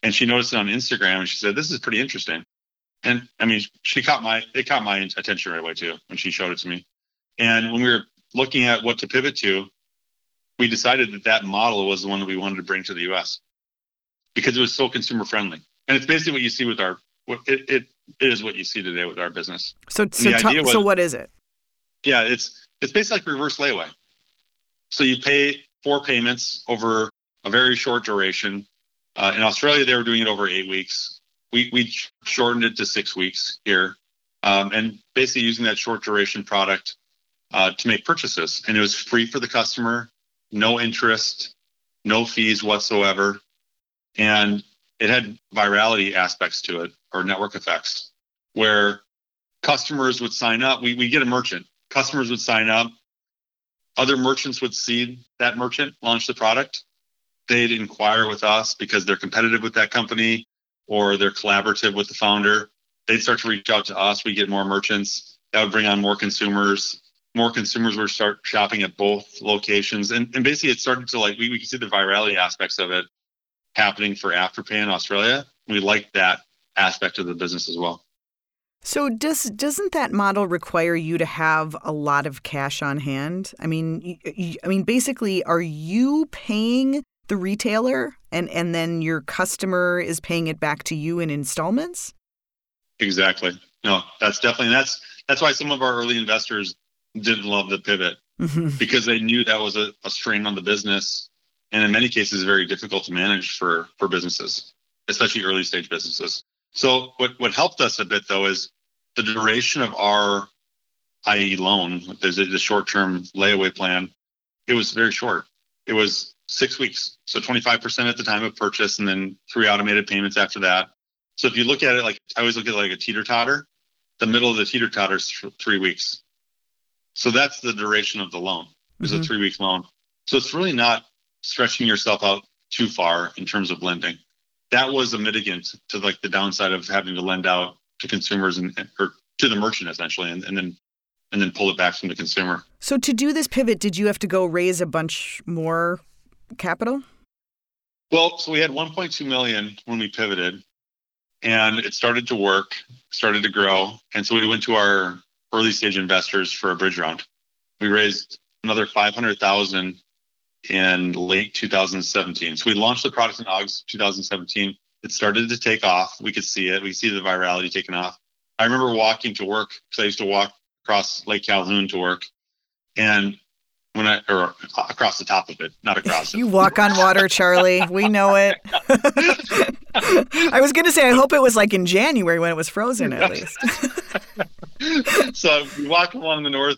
and she noticed it on Instagram, and she said, "This is pretty interesting." And I mean, she caught my it caught my attention right away too when she showed it to me. And when we were looking at what to pivot to, we decided that that model was the one that we wanted to bring to the U.S. because it was so consumer friendly. And it's basically what you see with our it it, it is what you see today with our business. So so, t- was, so what is it? Yeah, it's it's basically like reverse layaway. So you pay four payments over a very short duration. Uh, in Australia, they were doing it over eight weeks. We we shortened it to six weeks here, um, and basically using that short duration product uh, to make purchases. And it was free for the customer, no interest, no fees whatsoever, and it had virality aspects to it or network effects where customers would sign up. We we get a merchant. Customers would sign up. Other merchants would see that merchant launch the product they'd inquire with us because they're competitive with that company or they're collaborative with the founder. They'd start to reach out to us. We get more merchants. That would bring on more consumers. More consumers would start shopping at both locations. And, and basically, it started to like, we, we could see the virality aspects of it happening for Afterpay in Australia. We like that aspect of the business as well. So does doesn't that model require you to have a lot of cash on hand? I mean, you, I mean, basically, are you paying the retailer and and then your customer is paying it back to you in installments exactly no that's definitely that's that's why some of our early investors didn't love the pivot mm-hmm. because they knew that was a, a strain on the business and in many cases very difficult to manage for for businesses especially early stage businesses so what what helped us a bit though is the duration of our IE loan, there's a, the short term layaway plan, it was very short. It was six weeks. So 25% at the time of purchase and then three automated payments after that. So if you look at it like I always look at it like a teeter totter, the middle of the teeter totter is three weeks. So that's the duration of the loan. Is mm-hmm. a three week loan. So it's really not stretching yourself out too far in terms of lending. That was a mitigant to like the downside of having to lend out to consumers and or to the merchant essentially, and, and then and then pull it back from the consumer. So to do this pivot, did you have to go raise a bunch more capital? Well, so we had 1.2 million when we pivoted, and it started to work, started to grow, and so we went to our early stage investors for a bridge round. We raised another 500,000 in late 2017. So we launched the product in August 2017. It started to take off. We could see it. We see the virality taking off. I remember walking to work because I used to walk across Lake Calhoun to work, and when I or across the top of it, not across it. you walk on water, Charlie. We know it. I was going to say, I hope it was like in January when it was frozen, at least. so we walk along the north,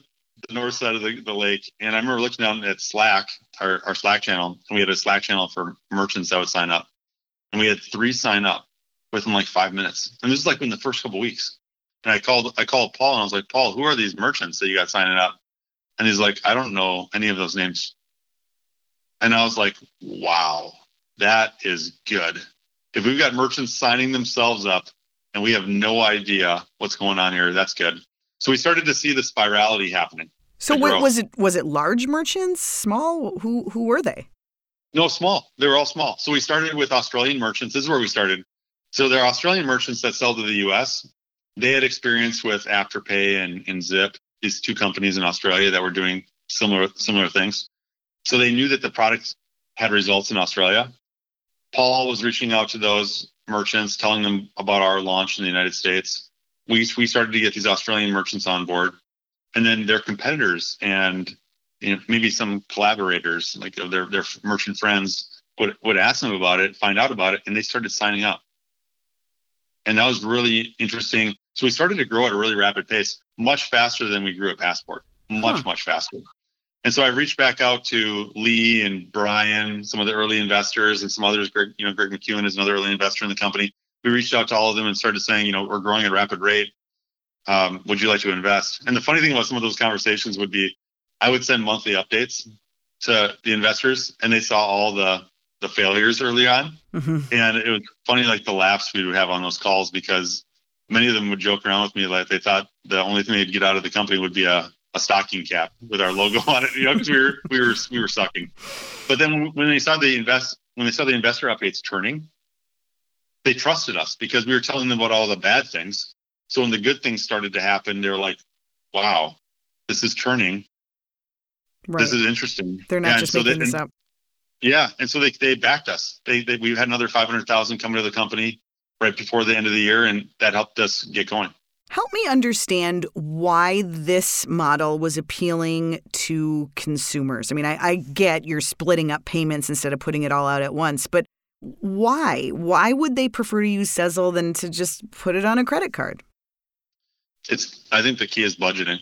the north side of the, the lake, and I remember looking down at Slack, our, our Slack channel, and we had a Slack channel for merchants that would sign up, and we had three sign up within like five minutes, and this is like in the first couple weeks. And I called, I called Paul, and I was like, Paul, who are these merchants that you got signing up? And he's like, I don't know any of those names. And I was like, wow, that is good. If we've got merchants signing themselves up and we have no idea what's going on here, that's good. So we started to see the virality happening. So what was it was it large merchants, small? Who who were they? No, small. They were all small. So we started with Australian merchants. This is where we started. So they're Australian merchants that sell to the US. They had experience with Afterpay and, and Zip these two companies in Australia that were doing similar similar things. So they knew that the product had results in Australia. Paul was reaching out to those merchants, telling them about our launch in the United States. We we started to get these Australian merchants on board, and then their competitors and you know, maybe some collaborators, like their their merchant friends, would would ask them about it, find out about it, and they started signing up. And that was really interesting. So we started to grow at a really rapid pace, much faster than we grew at Passport, much, huh. much faster. And so I reached back out to Lee and Brian, some of the early investors, and some others. Greg, you know, Greg McKeown is another early investor in the company. We reached out to all of them and started saying, you know, we're growing at a rapid rate. Um, would you like to invest? And the funny thing about some of those conversations would be, I would send monthly updates to the investors, and they saw all the the failures early on, mm-hmm. and it was funny, like the laughs we would have on those calls because many of them would joke around with me like they thought the only thing they'd get out of the company would be a a stocking cap with our logo on it, you know, because we were we were we were sucking. But then when they saw the invest when they saw the investor updates turning, they trusted us because we were telling them about all the bad things. So when the good things started to happen, they're like, "Wow, this is turning. Right. This is interesting." They're not and just so making they, this up. Yeah, and so they they backed us. They, they we had another five hundred thousand coming to the company right before the end of the year, and that helped us get going. Help me understand why this model was appealing to consumers. I mean, I, I, get you're splitting up payments instead of putting it all out at once, but why? Why would they prefer to use Sezzle than to just put it on a credit card? It's. I think the key is budgeting.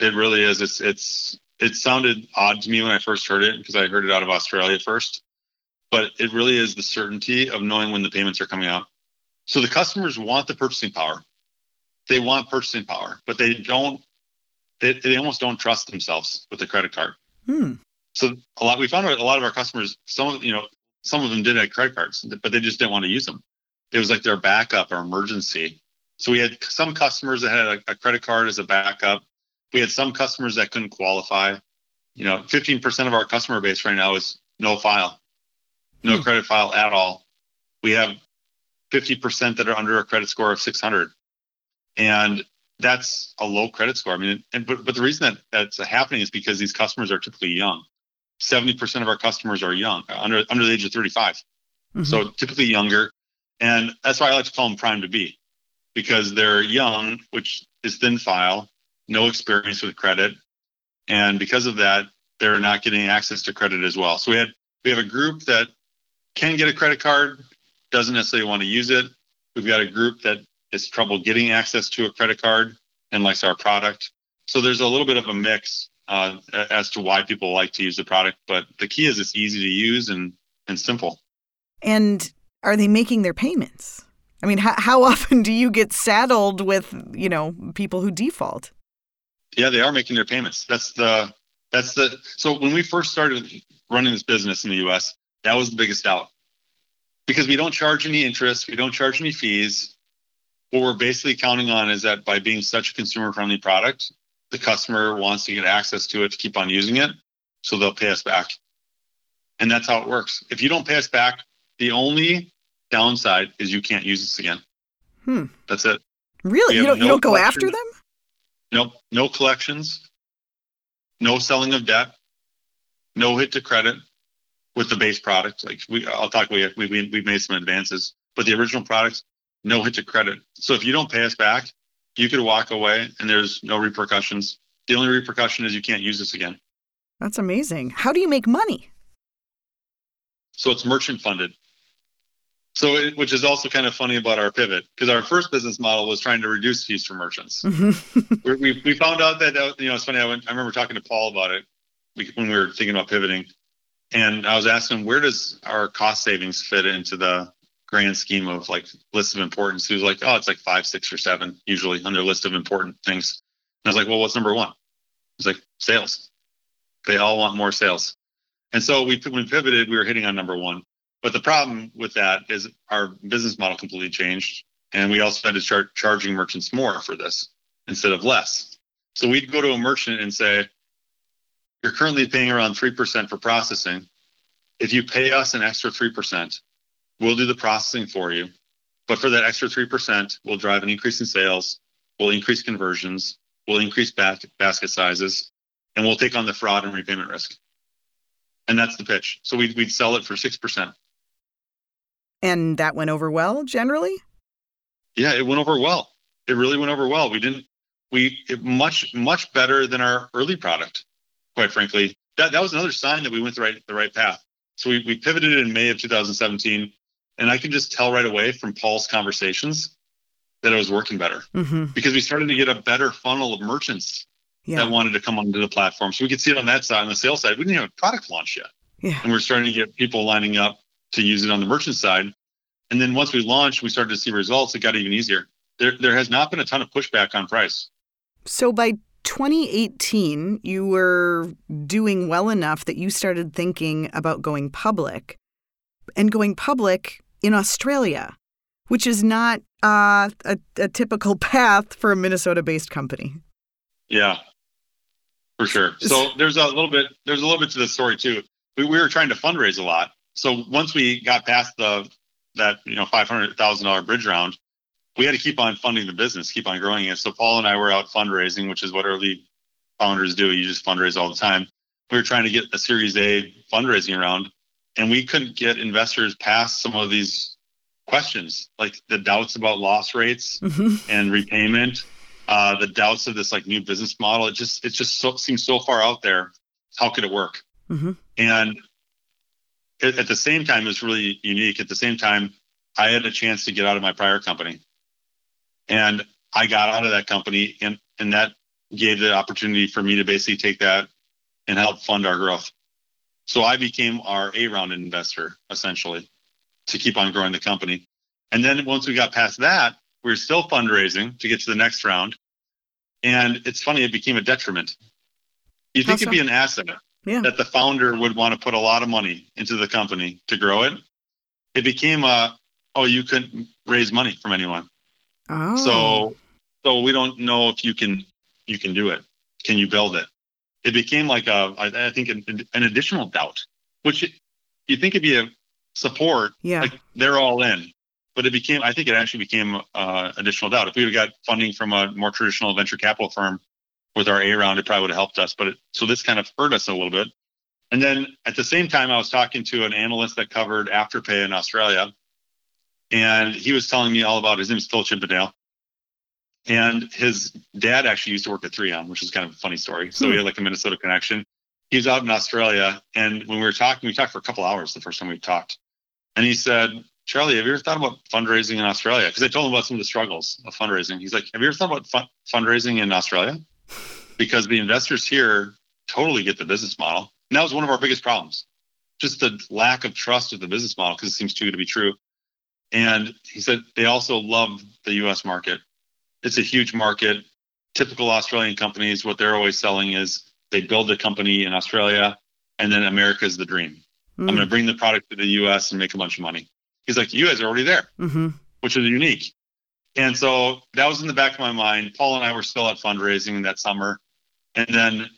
It really is. It's. It's. It sounded odd to me when I first heard it because I heard it out of Australia first, but it really is the certainty of knowing when the payments are coming out. So the customers want the purchasing power they want purchasing power, but they don't. They, they almost don't trust themselves with the credit card. Hmm. So a lot we found a lot of our customers, some of you know, some of them did have credit cards, but they just didn't want to use them. It was like their backup or emergency. So we had some customers that had a, a credit card as a backup. We had some customers that couldn't qualify. You know, 15% of our customer base right now is no file, no hmm. credit file at all. We have 50% that are under a credit score of 600 and that's a low credit score. I mean, and but but the reason that that's happening is because these customers are typically young. Seventy percent of our customers are young, under under the age of 35. Mm-hmm. So typically younger, and that's why I like to call them prime to be, because they're young, which is thin file, no experience with credit, and because of that, they're not getting access to credit as well. So we had we have a group that can get a credit card, doesn't necessarily want to use it. We've got a group that has trouble getting access to a credit card and likes our product. So there's a little bit of a mix uh, as to why people like to use the product, but the key is it's easy to use and and simple. And are they making their payments? I mean, how, how often do you get saddled with you know people who default? Yeah, they are making their payments. That's the that's the so when we first started running this business in the U.S., that was the biggest doubt because we don't charge any interest, we don't charge any fees, what we're basically counting on is that by being such a consumer friendly product, the customer wants to get access to it to keep on using it. So they'll pay us back. And that's how it works. If you don't pay us back, the only downside is you can't use this again. Hmm. That's it. Really? You don't, no you don't go after them? Nope. No collections, no selling of debt, no hit to credit with the base product. Like we, I'll talk, we, we, we've made some advances, but the original products, no hit to credit. So if you don't pay us back, you could walk away and there's no repercussions. The only repercussion is you can't use this again. That's amazing. How do you make money? So it's merchant funded. So, it, which is also kind of funny about our pivot because our first business model was trying to reduce fees for merchants. we, we, we found out that, uh, you know, it's funny. I, went, I remember talking to Paul about it when we were thinking about pivoting. And I was asking, where does our cost savings fit into the grand scheme of like list of importance. Was like, oh, it's like five, six, or seven usually on their list of important things. And I was like, well, what's number one? He's like, sales. They all want more sales. And so we, when we pivoted, we were hitting on number one. But the problem with that is our business model completely changed. And we also had to start charging merchants more for this instead of less. So we'd go to a merchant and say, you're currently paying around 3% for processing. If you pay us an extra 3%, We'll do the processing for you. But for that extra 3%, we'll drive an increase in sales, we'll increase conversions, we'll increase basket sizes, and we'll take on the fraud and repayment risk. And that's the pitch. So we'd, we'd sell it for 6%. And that went over well generally? Yeah, it went over well. It really went over well. We didn't, we, it, much, much better than our early product, quite frankly. That, that was another sign that we went the right, the right path. So we, we pivoted in May of 2017 And I could just tell right away from Paul's conversations that it was working better Mm-hmm. because we started to get a better funnel of merchants Yeah. that wanted to come onto the platform. So we could see it on that side, on the sales side. We didn't have a product launch yet. Yeah. And we're starting to get people lining up to use it on the merchant side. And then once we launched, we started to see results. It got even easier. There, there has not been a ton of pushback on price. So by 2018, you were doing well enough that you started thinking about going public and going public in Australia, which is not uh, a, a typical path for a Minnesota based company. Yeah, for sure. So there's a little bit, there's a little bit to the story too. We, we were trying to fundraise a lot. So once we got past the, that, you know, $500,000 bridge round, we had to keep on funding the business, keep on growing it. So Paul and I were out fundraising, which is what early founders do. You just fundraise all the time. We were trying to get a Series A fundraising round, and we couldn't get investors past some of these questions, like the doubts about loss rates hmm and repayment, uh, the doubts of this like new business model. It just it just so, seems so far out there. How could it work? hmm And at, at the same time, it's really unique. At the same time, I had a chance to get out of my prior company, and I got out of that company, and and that gave the opportunity for me to basically take that and help fund our growth. So I became our A round investor essentially to keep on growing the company. And then once we got past that, we were still fundraising to get to the next round. And it's funny, it became a detriment. You think it'd be an asset Yeah. that the founder would want to put a lot of money into the company to grow it. It became a, oh, you couldn't raise money from anyone. Oh. So, so we don't know if you can, you can do it. Can you build it? It became like a, I, I think an, an additional doubt, which you think it'd be a support yeah. like they're all in. But it became, I think it actually became uh, additional doubt. If we would have got funding from a more traditional venture capital firm with our A round, it probably would have helped us. But it, so this kind of hurt us a little bit. And then at the same time, I was talking to an analyst that covered Afterpay in Australia, and he was telling me all about his name is Phil Chippendale. And his dad actually used to work at 3M, which is kind of a funny story. So Hmm. he had like a Minnesota connection. He was out in Australia, and when we were talking, we talked for a couple hours the first time we talked. And he said, Charlie, have you ever thought about fundraising in Australia? Because I told him about some of the struggles of fundraising. He's like, Have you ever thought about fun- fundraising in Australia? Because the investors here totally get the business model. And that was one of our biggest problems. Just the lack of trust of the business model because it seems too good to be true. And he said they also love the US market. It's a huge market. Typical Australian companies, what they're always selling is they build a company in Australia and then America is the dream. I'm going to bring the product to the US and make a bunch of money. He's like, you guys are already there, hmm which is unique. And so that was in the back of my mind. Paul and I were still at fundraising that summer. And then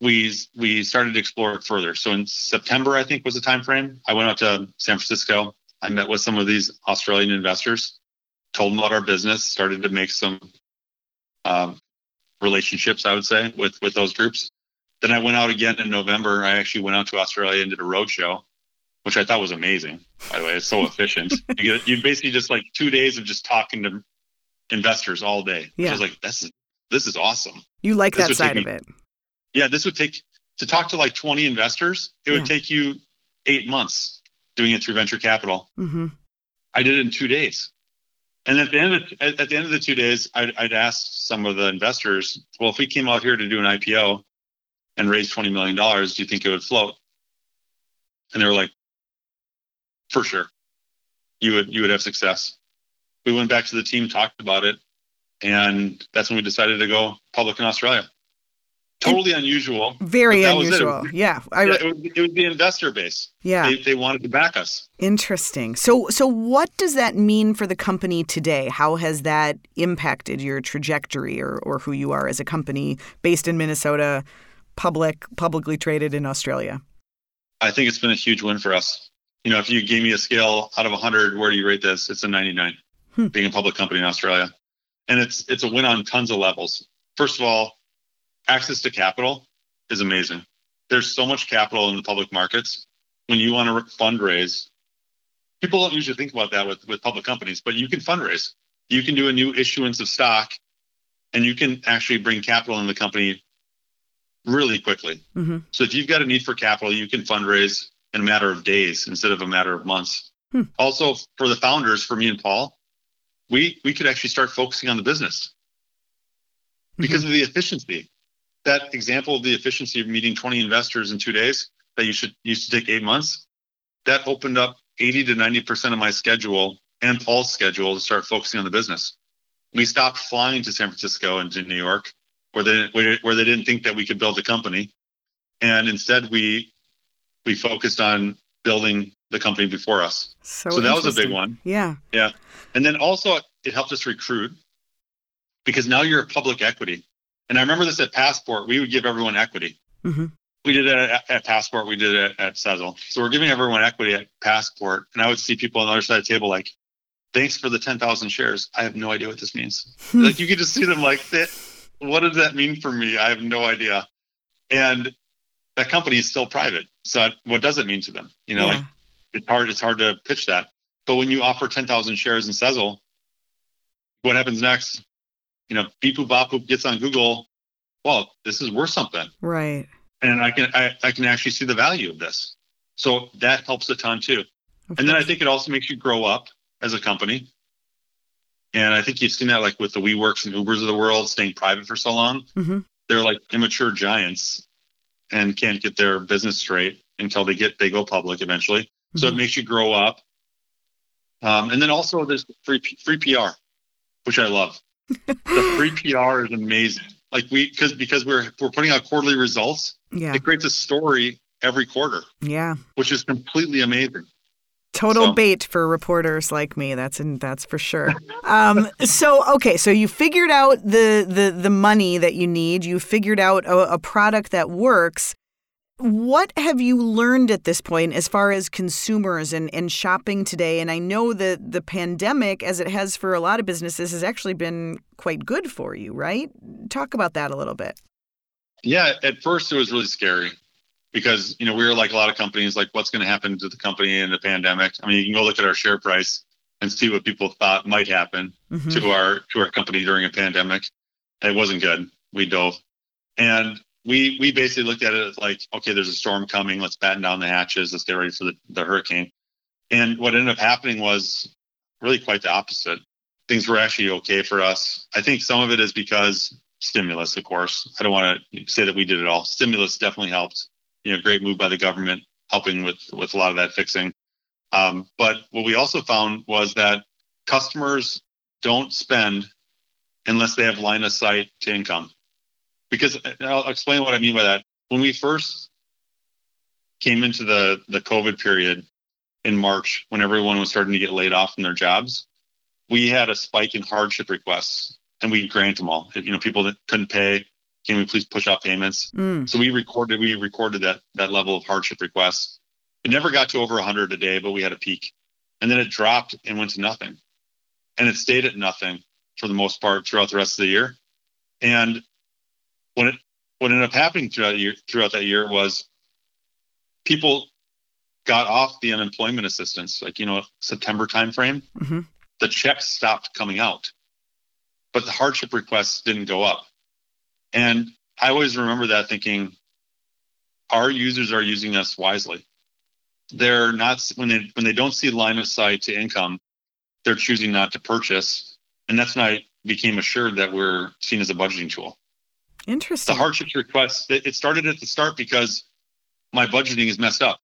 we we started to explore it further. So in September, I think was the time frame. I went out to San Francisco. I met with some of these Australian investors, told them about our business, started to make some um, relationships, I would say, with with those groups. Then I went out again in November. I actually went out to Australia and did a road show, which I thought was amazing. By the way, it's so efficient. You get you basically just like two days of just talking to investors all day. Yeah. I was like, this is this is awesome. You like This that side of me- it. Yeah, this would take to talk to like 20 investors. It would Yeah. take you eight months doing it through venture capital. hmm I did it in two days. And at the end of at, at the end of the two days, I'd, I'd asked some of the investors, well, if we came out here to do an IPO and raise twenty million dollars, do you think it would float? And they were like, for sure, you would you would have success. We went back to the team, talked about it, and that's when we decided to go public in Australia. Totally unusual. Very was it. unusual. Yeah. I, Yeah, it, was, it was the investor base. yeah. They, they wanted to back us. Interesting. So, so what does that mean for the company today? How has that impacted your trajectory, or, or who you are as a company based in Minnesota, public, publicly traded in Australia? I think it's been a huge win for us. You know, if you gave me a scale out of 100, where do you rate this? It's a 99. Hmm. Being a public company in Australia, and it's it's a win on tons of levels. First of all, access to capital is amazing. There's so much capital in the public markets. When you want to fundraise, people don't usually think about that with with public companies, but you can fundraise. You can do a new issuance of stock, and you can actually bring capital in the company really quickly. hmm So if you've got a need for capital, you can fundraise in a matter of days instead of a matter of months. Hmm. Also, for the founders, for me and Paul, we we could actually start focusing on the business because mm-hmm. of the efficiency. That example of the efficiency of meeting 20 investors in two days that you should used to take eight months, that opened up 80 to 90 percent of my schedule and Paul's schedule to start focusing on the business. We stopped flying to San Francisco and to New York, where they where they didn't think that we could build a company, and instead we we focused on building the company before us. So, so that was a big one. Yeah. Yeah. And then also it helped us recruit because now you're a public equity. And I remember this at Passport, we would give everyone equity. Mm-hmm. We did it at, at, Passport, we did it at Sezzle. So we're giving everyone equity at Passport. And I would see people on the other side of the table like, thanks for the 10,000 shares. I have no idea what this means. like you could just see them like, what does that mean for me? I have no idea. And that company is still private. So what does it mean to them? You know, yeah. like it's hard, it's hard to pitch that. But when you offer 10,000 shares in Sezzle, what happens next? You know, beep boop bop boop gets on Google. Well, this is worth something. Right. And I can I, I can actually see the value of this. So that helps a ton too. and then I think it also makes you grow up as a company. And I think you've seen that like with the WeWorks and Ubers of the world staying private for so long. Mm-hmm. They're like immature giants and can't get their business straight until they get they go public eventually. Mm-hmm. So it mm-hmm. makes you grow up. Um, and then also there's free free PR, which I love. The free PR is amazing. Like we because because we're we're putting out quarterly results. Yeah. It creates a story every quarter. Yeah. Which is completely amazing. Total so. bait for reporters like me. That's in, that's for sure. Um, so okay, so you figured out the the the money that you need. You figured out a, a product that works. What have you learned at this point as far as consumers and, and shopping today? And I know that the pandemic, as it has for a lot of businesses, has actually been quite good for you, right? Talk about that a little bit. Yeah, at first it was really scary because you know we were like a lot of companies, like what's going to happen to the company in the pandemic? I mean, you can go look at our share price and see what people thought might happen mm-hmm. to our to our company during a pandemic. It wasn't good. We dove, and we we basically looked at it as like, okay, there's a storm coming. Let's batten down the hatches. Let's get ready for the, the hurricane. And what ended up happening was really quite the opposite. Things were actually okay for us. I think some of it is because stimulus, of course. I don't want to say that we did it all. Stimulus definitely helped. You know, great move by the government helping with with a lot of that fixing. Um, but what we also found was that customers don't spend unless they have line of sight to income because I'll explain what I mean by that. When we first came into the the COVID period in March, when everyone was starting to get laid off from their jobs, we had a spike in hardship requests, and we grant them all. If, you know, people that couldn't pay, can we please push off payments? Mm. So we recorded we recorded that that level of hardship requests. It never got to over 100 a day, but we had a peak, and then it dropped and went to nothing, and it stayed at nothing for the most part throughout the rest of the year. And what it what ended up happening throughout year, throughout that year was people got off the unemployment assistance, like you know September timeframe. Mm-hmm. The checks stopped coming out, but the hardship requests didn't go up. And I always remember that thinking, our users are using us wisely. They're not when they when they don't see line of sight to income, they're choosing not to purchase, and that's when I became assured that we're seen as a budgeting tool. Interesting. The hardships request, it started at the start because my budgeting is messed up.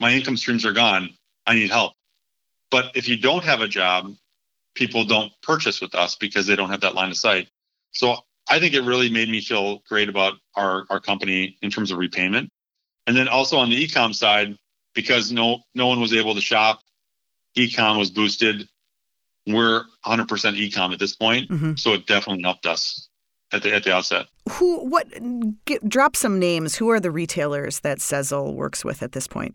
My income streams are gone. I need help. But if you don't have a job, people don't purchase with us because they don't have that line of sight. So I think it really made me feel great about our, our company in terms of repayment. And then also on the ecom side, because no no one was able to shop, ecom was boosted. We're 100% ecom at this point, mm-hmm. so it definitely helped us at the at the outset. Who? What? Get, drop some names. Who are the retailers that Sezzle works with at this point?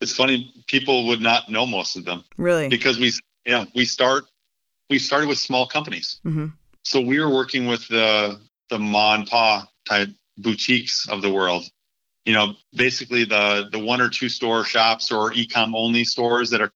It's funny. People would not know most of them. Really? Because we yeah we start we started with small companies. Mm-hmm. So we were working with the the ma and pa type boutiques of the world. You know, basically the the one or two store shops or ecom only stores that are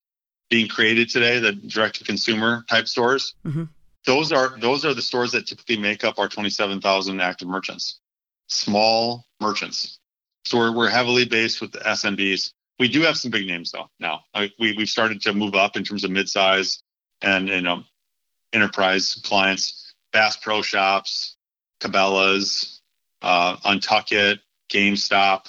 being created today, the direct to consumer type stores. Mm-hmm those are those are the stores that typically make up our 27,000 active merchants, small merchants. So we're, we're heavily based with the SMBs. We do have some big names though now. we we've started to move up in terms of midsize and you know enterprise clients, Bass Pro Shops, Cabela's, uh, Untuckit, GameStop.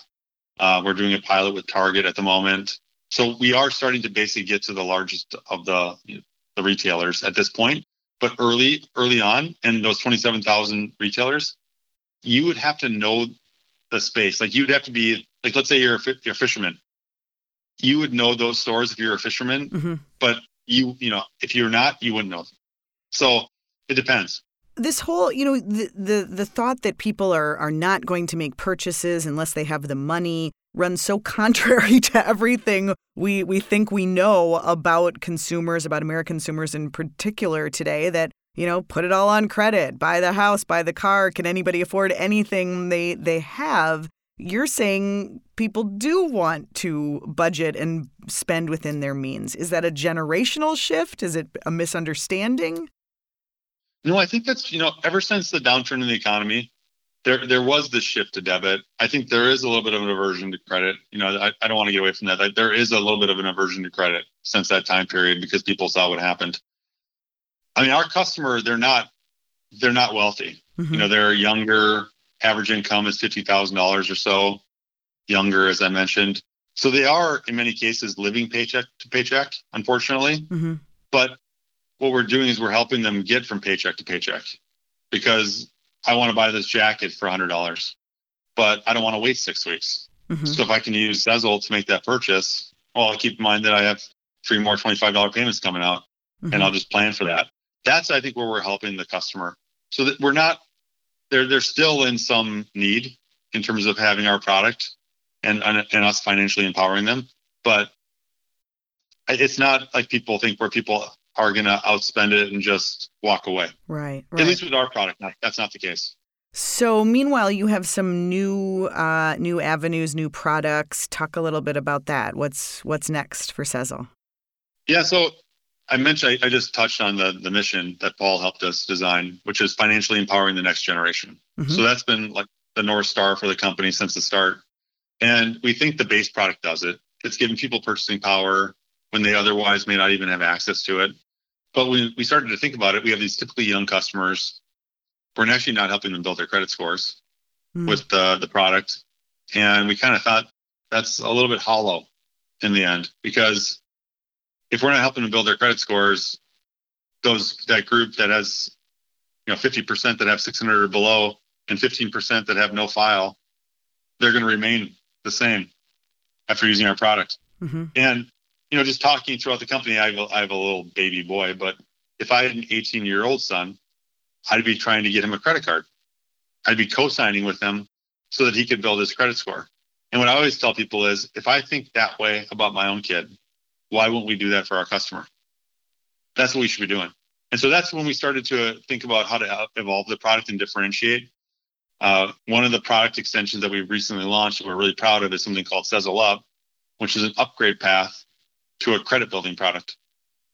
Uh, we're doing a pilot with Target at the moment. So we are starting to basically get to the largest of the you know, the retailers at this point. But early early on, in those 27,000 retailers, you would have to know the space. Like you'd have to be like, let's say you're a, you're a fisherman, you would know those stores if you're a fisherman, mm-hmm. but you you know if you're not, you wouldn't know. Them. So it depends this whole you know the, the the thought that people are are not going to make purchases unless they have the money runs so contrary to everything we we think we know about consumers about American consumers in particular today that you know put it all on credit buy the house buy the car can anybody afford anything they they have? You're saying people do want to budget and spend within their means. Is that a generational shift? Is it a misunderstanding? No, I think that's you know ever since the downturn in the economy, there there was this shift to debit. I think there is a little bit of an aversion to credit. You know, I, I don't want to get away from that. There is a little bit of an aversion to credit since that time period because people saw what happened. I mean, our customer they're not they're not wealthy. Mm-hmm. You know, they're younger. Average income is fifty thousand dollars or so, younger as I mentioned. So they are in many cases living paycheck to paycheck, unfortunately. Mm-hmm. But what we're doing is we're helping them get from paycheck to paycheck because I want to buy this jacket for $100, but I don't want to wait six weeks. Mm-hmm. So if I can use Sezzle to make that purchase, well, I'll keep in mind that I have three more $25 payments coming out mm-hmm. and I'll just plan for that. That's, I think, where we're helping the customer so that we're not, they're, they're still in some need in terms of having our product and, and, and us financially empowering them. But it's not like people think where people are going to outspend it and just walk away. Right, right. At least with our product, that's not the case. So, meanwhile, you have some new uh, new avenues, new products. Talk a little bit about that. What's what's next for Sezzle? Yeah, so I mentioned I, I, just touched on the the mission that Paul helped us design, which is financially empowering the next generation. Mm-hmm. So that's been like the north star for the company since the start, and we think the base product does it. It's giving people purchasing power when they otherwise may not even have access to it. But when we started to think about it, we have these typically young customers. We're actually not helping them build their credit scores mm. with the, the product. And we kind of thought that's a little bit hollow in the end because if we're not helping them build their credit scores, those that group that has you know 50% that have 600 or below and 15% that have no file, they're going to remain the same after using our product. Mm-hmm. And you know, just talking throughout the company, I have, a, I have a little baby boy, but if I had an 18 year old son, I'd be trying to get him a credit card. I'd be co-signing with him so that he could build his credit score. And what I always tell people is, if I think that way about my own kid, why won't we do that for our customer? That's what we should be doing. And so that's when we started to think about how to evolve the product and differentiate. Uh, one of the product extensions that we've recently launched that we're really proud of is something called Sezzle Up, which is an upgrade path to a credit building product.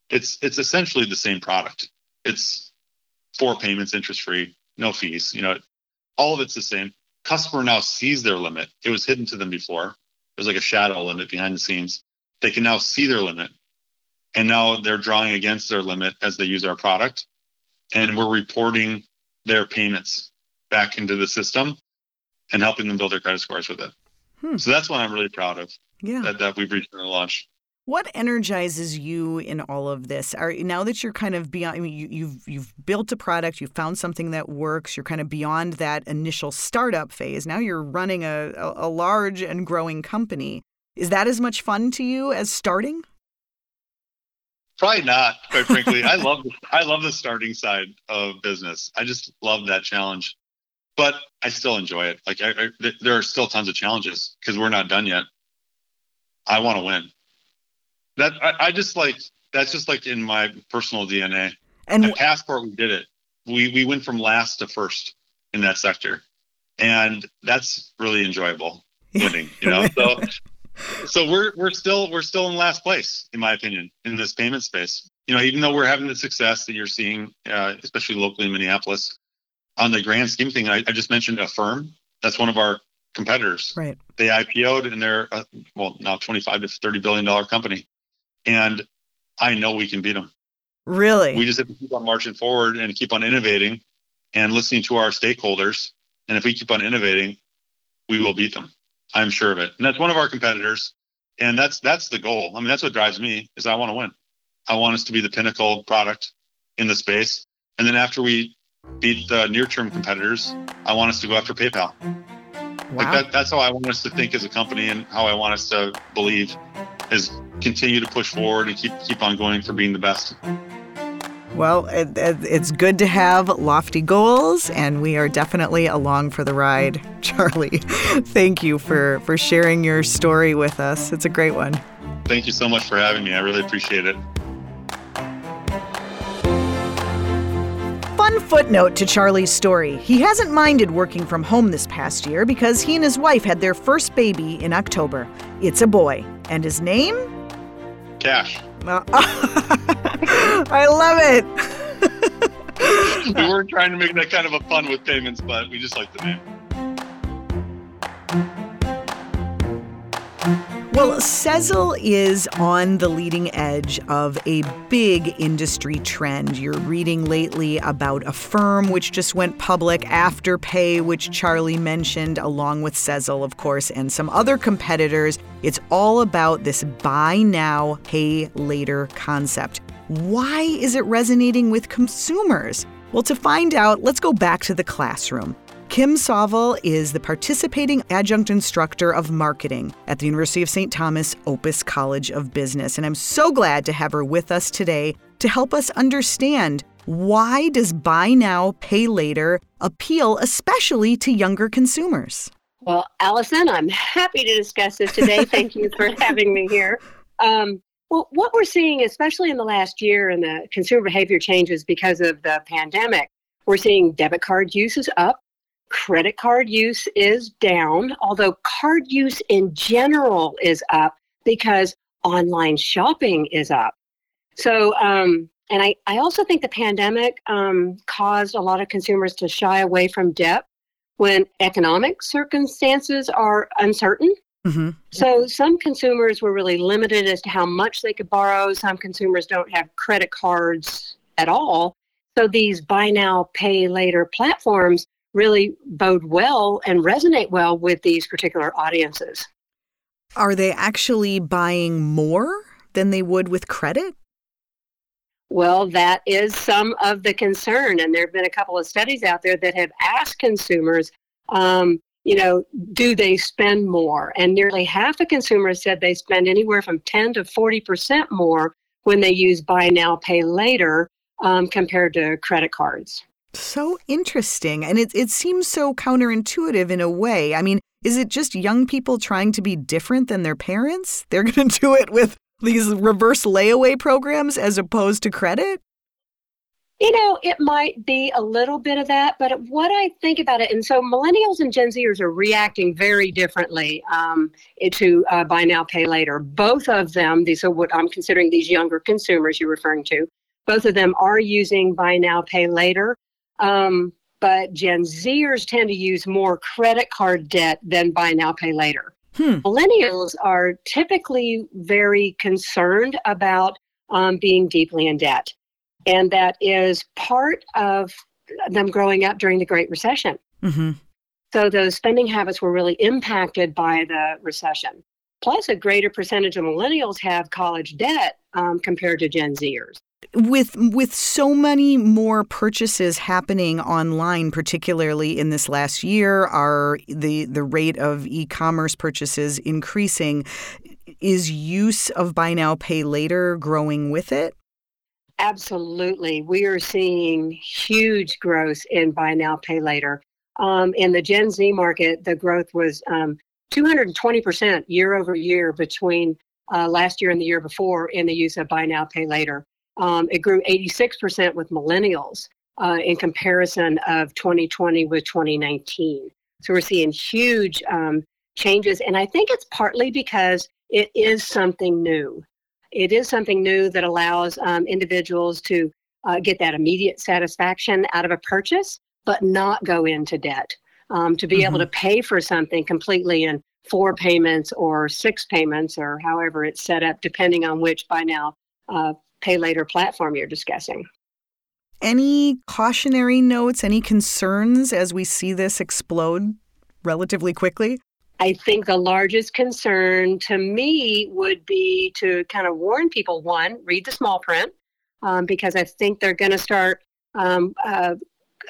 It's it's essentially the same product. It's four payments, interest free, no fees. You know, all of it's the same. Customer now sees their limit. It was hidden to them before. There's like a shadow limit behind the scenes. They can now see their limit. And now they're drawing against their limit as they use our product. And we're reporting their payments back into the system and helping them build their credit scores with it. Hmm. So that's what I'm really proud of. Yeah. That, that we've recently launched. What energizes you in all of this? Are now that you're kind of beyond, I mean, you, you've you've built a product, you've found something that works, you're kind of beyond that initial startup phase. Now you're running a, a, a large and growing company. Is that as much fun to you as starting? Probably not, quite frankly. I love the, I love the starting side of business. I just love that challenge, but I still enjoy it. Like I, I, there are still tons of challenges because we're not done yet. I want to win that I, I, just like that's just like in my personal DNA. And At Passport, we did it. We we went from last to first in that sector, and that's really enjoyable winning. You know, so so we're we're still we're still in last place in my opinion in this payment space. You know, even though we're having the success that you're seeing, uh, especially locally in Minneapolis, on the grand scheme thing, I, I just mentioned Affirm. That's one of our competitors. Right. They IPO'd and they're uh, well now 25 to 30 billion dollar company, and I know we can beat them. Really? We just have to keep on marching forward and keep on innovating and listening to our stakeholders. And if we keep on innovating, we will beat them. I'm sure of it. And that's one of our competitors. And that's that's the goal. I mean, that's what drives me is I want to win. I want us to be the pinnacle product in the space. And then after we beat the near-term competitors, I want us to go after PayPal. Wow. Like that, that's how I want us to think as a company and how I want us to believe is continue to push forward and keep keep on going for being the best. Well, it, it, it's good to have lofty goals, and we are definitely along for the ride. Charlie, thank you for, for sharing your story with us. It's a great one. Thank you so much for having me. I really appreciate it. Fun footnote to Charlie's story. He hasn't minded working from home this past year because he and his wife had their first baby in October. It's a boy, and his name? Cash. Uh, I love it. we weren't trying to make that kind of a fun with payments, but we just like the name. Well, Sezzle is on the leading edge of a big industry trend. You're reading lately about Affirm which just went public, Afterpay, which Charlie mentioned, along with Sezzle, of course, and some other competitors. It's all about this buy now, pay later concept. Why is it resonating with consumers? Well, to find out, let's go back to the classroom. Kim Sauvel is the participating adjunct instructor of marketing at the University of St. Thomas Opus College of Business. And I'm so glad to have her with us today to help us understand why does buy now, pay later appeal especially to younger consumers? Well, Allison, I'm happy to discuss this today. Thank you for having me here. Um, well, what we're seeing, especially in the last year and the consumer behavior changes because of the pandemic, we're seeing debit card use is up, Credit card use is down, although card use in general is up because online shopping is up. So, um, and I, I also think the pandemic um, caused a lot of consumers to shy away from debt when economic circumstances are uncertain. Mm-hmm. So, some consumers were really limited as to how much they could borrow. Some consumers don't have credit cards at all. So, these buy now, pay later platforms really bode well and resonate well with these particular audiences. Are they actually buying more than they would with credit? Well, that is some of the concern. And there have been a couple of studies out there that have asked consumers, um, you know, do they spend more? And nearly half of consumers said they spend anywhere from 10 to 40% more when they use buy now, pay later um, compared to credit cards. So interesting. And it, it seems so counterintuitive in a way. I mean, is it just young people trying to be different than their parents? They're going to do it with these reverse layaway programs as opposed to credit? You know, it might be a little bit of that, but what I think about it, and so millennials and Gen Zers are reacting very differently um, to uh, buy now, pay later. Both of them, these are what I'm considering these younger consumers you're referring to, both of them are using buy now, pay later. Um, but Gen Zers tend to use more credit card debt than buy now, pay later. Hmm. Millennials are typically very concerned about um, being deeply in debt. And that is part of them growing up during the Great Recession. Mm-hmm. So those spending habits were really impacted by the recession. Plus, a greater percentage of millennials have college debt um, compared to Gen Zers with with so many more purchases happening online particularly in this last year are the the rate of e-commerce purchases increasing. Is use of buy now pay later growing with it? Absolutely. We are seeing huge growth in buy now pay later. Um, in the gen z market the growth was um, 220% year over year between uh, last year and the year before in the use of buy now pay later um, it grew 86% with millennials uh, in comparison of 2020 with 2019. So we're seeing huge um, changes. And I think it's partly because it is something new. It is something new that allows um, individuals to uh, get that immediate satisfaction out of a purchase, but not go into debt. um, to be mm-hmm. able to pay for something completely in four payments or six payments or however it's set up, depending on which buy now, uh, pay later platform you're discussing. Any cautionary notes, any concerns as we see this explode relatively quickly? I think the largest concern to me would be to kind of warn people one, read the small print, um, because I think they're going to start um, uh,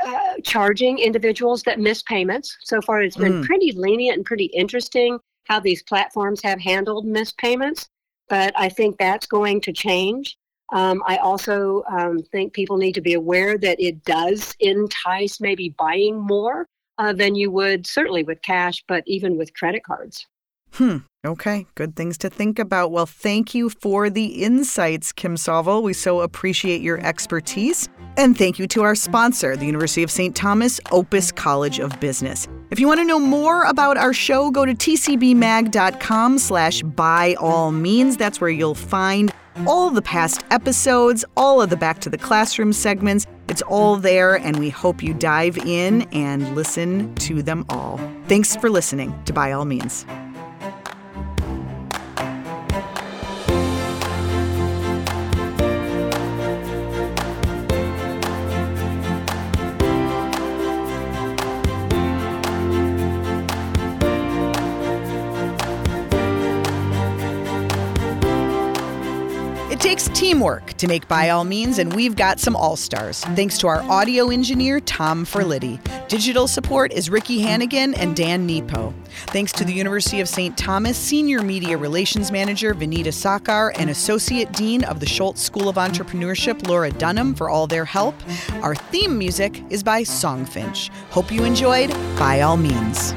uh, charging individuals that miss payments. So far, it's been mm. pretty lenient and pretty interesting how these platforms have handled missed payments, but I think that's going to change. Um, I also um, think people need to be aware that it does entice maybe buying more uh, than you would certainly with cash, but even with credit cards. Hmm. Okay. Good things to think about. Well, thank you for the insights, Kim Sauvel. We so appreciate your expertise. And thank you to our sponsor, the University of St. Thomas Opus College of Business. If you want to know more about our show, go to tcbmag.com slash by all means. That's where you'll find all the past episodes, all of the Back to the Classroom segments. It's all there, and we hope you dive in and listen to them all. Thanks for listening to By All Means. Takes teamwork to make By All Means, and we've got some all stars. Thanks to our audio engineer, Tom Ferlitti. Digital support is Ricky Hannigan and Dan Nepo. Thanks to the University of St. Thomas Senior Media Relations Manager, Vanita Sakar, and Associate Dean of the Schulze School of Entrepreneurship, Laura Dunham, for all their help. Our theme music is by Songfinch. Hope you enjoyed By All Means.